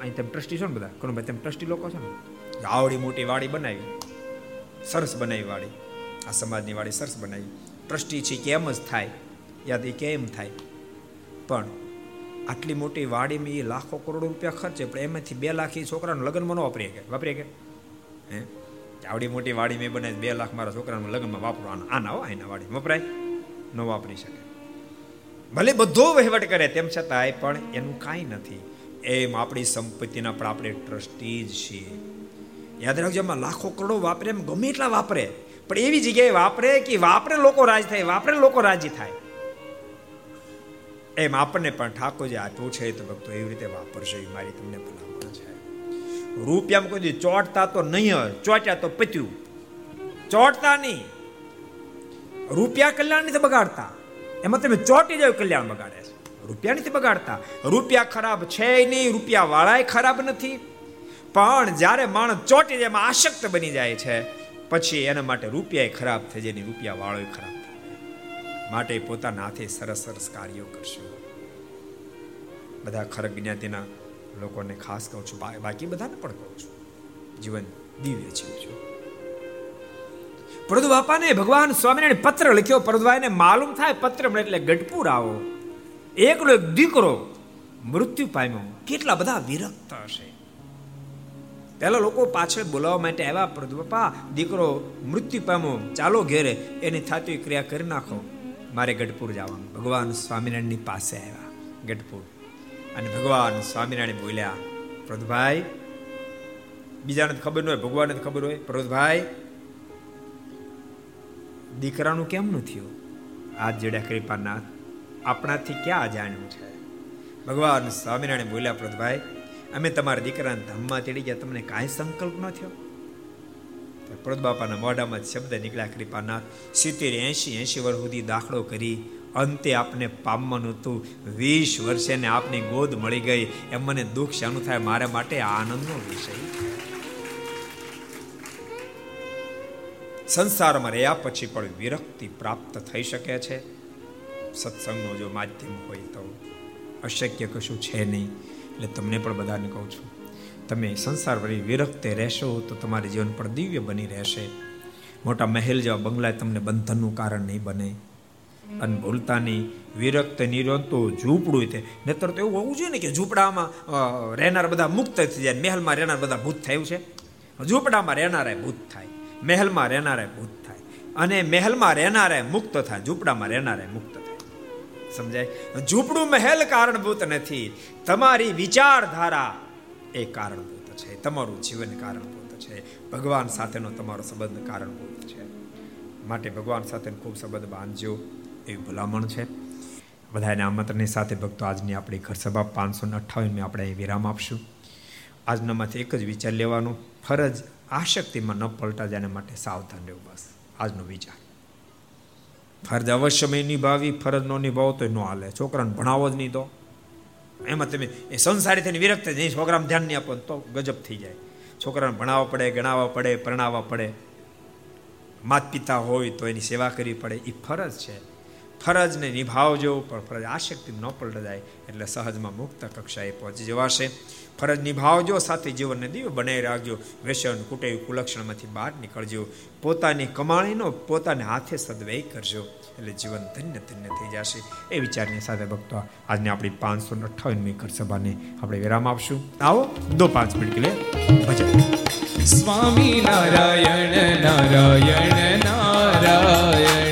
Speaker 2: અહીં તમે ટ્રસ્ટી છો ને બધા? કોણ ભાઈ, તમે ટ્રસ્ટી લોકો છો ને? આવડી મોટી વાડી બનાવી. સરસ બનાવી વાડી. આ સમાજની વાડી સરસ બનાવી. ટ્રસ્ટી છે કેમ જ થાય? યાદ એ કેમ થાય? પણ આટલી મોટી વાડીમાં એ લાખો કરોડો રૂપિયા ખર્ચે, પણ એમાંથી બે લાખ એ છોકરાનું લગ્નમાં ન વાપરીએ કે? વાપરીએ કે? હે? આવડી મોટી વાડી મેં બનાવી, બે લાખ મારા છોકરાના લગ્નમાં વાપરવાનું. આના હોય એના વાડી વપરાય? ન વાપરી શકે. ભલે બધો વહીવટ કરે તેમ છતાંય પણ એનું કાંઈ નથી. એમ આપણી સંપત્તિના પણ આપણે ટ્રસ્ટી જ છીએ. યાદ રાખજો એમાં લાખો કરોડો વાપરે એમ ગમે એટલા વાપરે. પણ એવી જગ્યાએ વાપરે કે વાપરે લોકો રાજી થાય, વાપરે લોકો રાજી થાય. એમ આપણને પણ ઠાકોરજી આપ્યું છે તો ભક્તો, એવી રીતે વાપરશો, એ મારી તમને છે રૂપિયામાં કોઈ ચોટતા તો નહીં ચોટ્યા તો પત્યું ચોટતા નહીં. રૂપિયા કલ્યાણ નથી બગાડતા. એમાં તમે ચોટી જાવ કલ્યાણ બગાડે છે. રૂપિયા નથી બગાડતા. રૂપિયા ખરાબ છે નહીં રૂપિયા વાળાય ખરાબ નથી. પણ જ્યારે માણસ ચોટી જાય, એમાં આશક્ત બની જાય છે. પછી એના માટે રૂપિયા ખરાબ થઈ જાય રૂપિયા વાળો ખરાબ માટે પોતાના હાથે સરસ સરસ કાર્યો કરશો. બધા ખરગ જ્ઞાતિના લોકોને ખાસ કહું છું બાકી બધાને પણ કહું છું. જીવન દિવ્ય જીવજો પ્રભુ બાપાને ભગવાન સ્વામિનારાયણ પત્ર લખ્યો. પ્રભુભાઈને માલુમ થાય પત્ર મળે એટલે ગઢપુર આવો. એકનો એક દીકરો મૃત્યુ પામ્યો. કેટલા બધા વિરક્ત હશે. પહેલા લોકો પાછળ બોલાવવા માટે આવ્યા. પ્રભુ બાપા, દીકરો મૃત્યુ પામ્યો. ચાલો ઘેરે, એની થતી ક્રિયા કરી નાખો. મારે ગઢપુર જવાનું. ભગવાન સ્વામિનારાયણની પાસે આવ્યા. ગઢપુર. અને ભગવાન સ્વામિનારાયણ બોલ્યા, પ્રદભાઈ, બીજાને ખબર ન હોય, ભગવાનને ખબર હોય, પ્રદભાઈ, દીકરાનું કેમ ન થયું? આ જેડા કૃપાનાથ, આપણાથી ક્યાં જાણ્યું છે? ભગવાન સ્વામિનારાયણ બોલ્યા, પ્રદભાઈ, અમે તમારા દીકરાને ધામમાં તેડી ગયા, તમને કાંઈ સંકલ્પ ન થયો? પ્રદ બાપાના મોઢામાં શબ્દ નીકળ્યા, કૃપાનાથ, સિત્તેર એસી એસી વર્ષ સુધી દાખલો કરી અંતે આપને પામવાનું હતું. વીસ વર્ષે ને આપની ગોદ મળી ગઈ. એમ મને દુઃખ શાનું થાય. મારા માટે આનંદનો વિષય. સંસારમાં રહ્યા પછી પણ વિરક્તિ પ્રાપ્ત થઈ શકે છે. સત્સંગનો જો માધ્યમ હોય તો અશક્ય કશું છે નહીં. એટલે તમને પણ બધાને કહું છું, તમે સંસાર વળી વિરક્તે રહેશો તો તમારી જીવન પણ દિવ્ય બની રહેશે. મોટા મહેલ જેવા બંગલા તમને બંધનનું કારણ નહીં બને. અને ભૂલતાની વિરક્ત નિરંતો ઝૂંપડું તે. નતર તો એવું હોવું જોઈએ ને કે ઝૂંપડામાં રહેનાર બધા મુક્ત થઈ જાય. મહેલમાં રહેનાર બધા ભૂત થયું છે? ઝૂંપડામાં રહેનારા ભૂત થાય. મહેલમાં રહેનારા ભૂત થાય. અને મહેલમાં રહેનારા મુક્ત થાય. ઝૂંપડામાં રહેનારા મુક્ત થાય. સમજાય? ઝૂંપડું મહેલ કારણભૂત નથી. તમારી વિચારધારા એ કારણભૂત છે. તમારું જીવન કારણભૂત છે. ભગવાન સાથેનો તમારો સંબંધ કારણભૂત છે. માટે ભગવાન સાથે ખૂબ સંબંધ બાંધજો. એવી ભલામણ છે. બધાને આમંત્રણની સાથે ભક્તો, આજની આપણી ઘર સભા પાંચસો ને અઠ્ઠાવીસમાં આપણે વિરામ આપશું. આજનામાંથી એક જ વિચાર લેવાનો, ફરજ આશક્તિમાં ન પલટા જાય માટે સાવધાન રહેવું બસ. આજનો વિચાર. ફરજ અવશ્યમય નિભાવી, ફરજ નો નિભાવો તો ન હાલે. છોકરાને ભણાવો જ નહીં તો. એમાં તમે એ સંસારી થઈને વિરક્ત નહીં છોકરામાં ધ્યાન નહીં આપો તો ગજબ થઈ જાય. છોકરાને ભણાવવા પડે, ગણાવવા પડે, પરણાવવા પડે. માત પિતા હોય તો એની સેવા કરવી પડે. એ ફરજ છે. ફરજને નિભાવજો, પણ ફરજ આશક્તિ ન પલટાય, એટલે સહજમાં મુક્ત કક્ષાએ પહોંચી જવાશે. ફરજ નિભાવજો, સાથે જીવનને દિવ્ય બનાવી રાખજો વ્યસન કુટેવ, કુલક્ષણમાંથી બહાર નીકળજો. પોતાની કમાણીનો પોતાને હાથે સદવ્યય કરજો, એટલે જીવન ધન્ય ધન્ય થઈ જશે. એ વિચારની સાથે ભક્તો, આજને આપણી પાંચસો અઠ્ઠાવનમી કર સભાને આપણે વિરામ આપશું. આવો, દો પાંચ મિનિટ લે ભજન.
Speaker 1: Swami Narayan Narayan Narayan.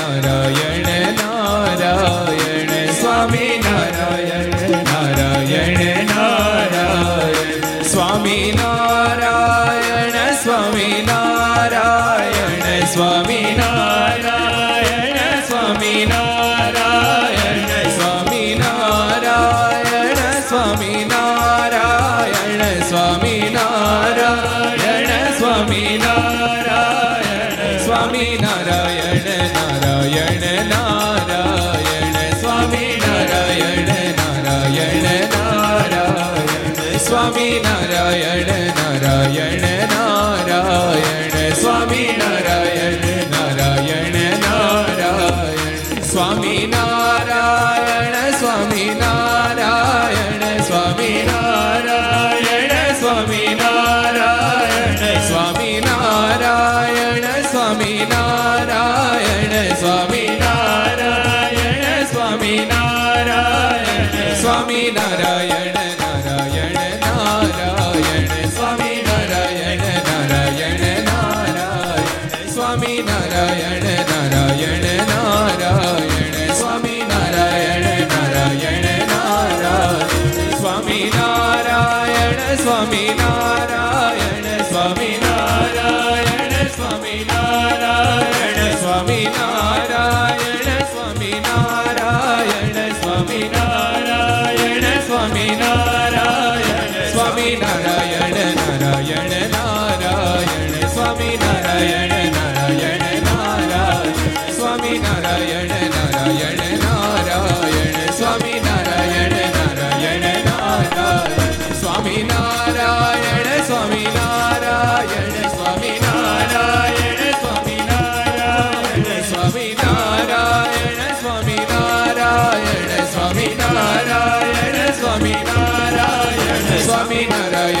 Speaker 1: Só me Narayana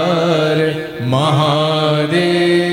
Speaker 1: Mahadev.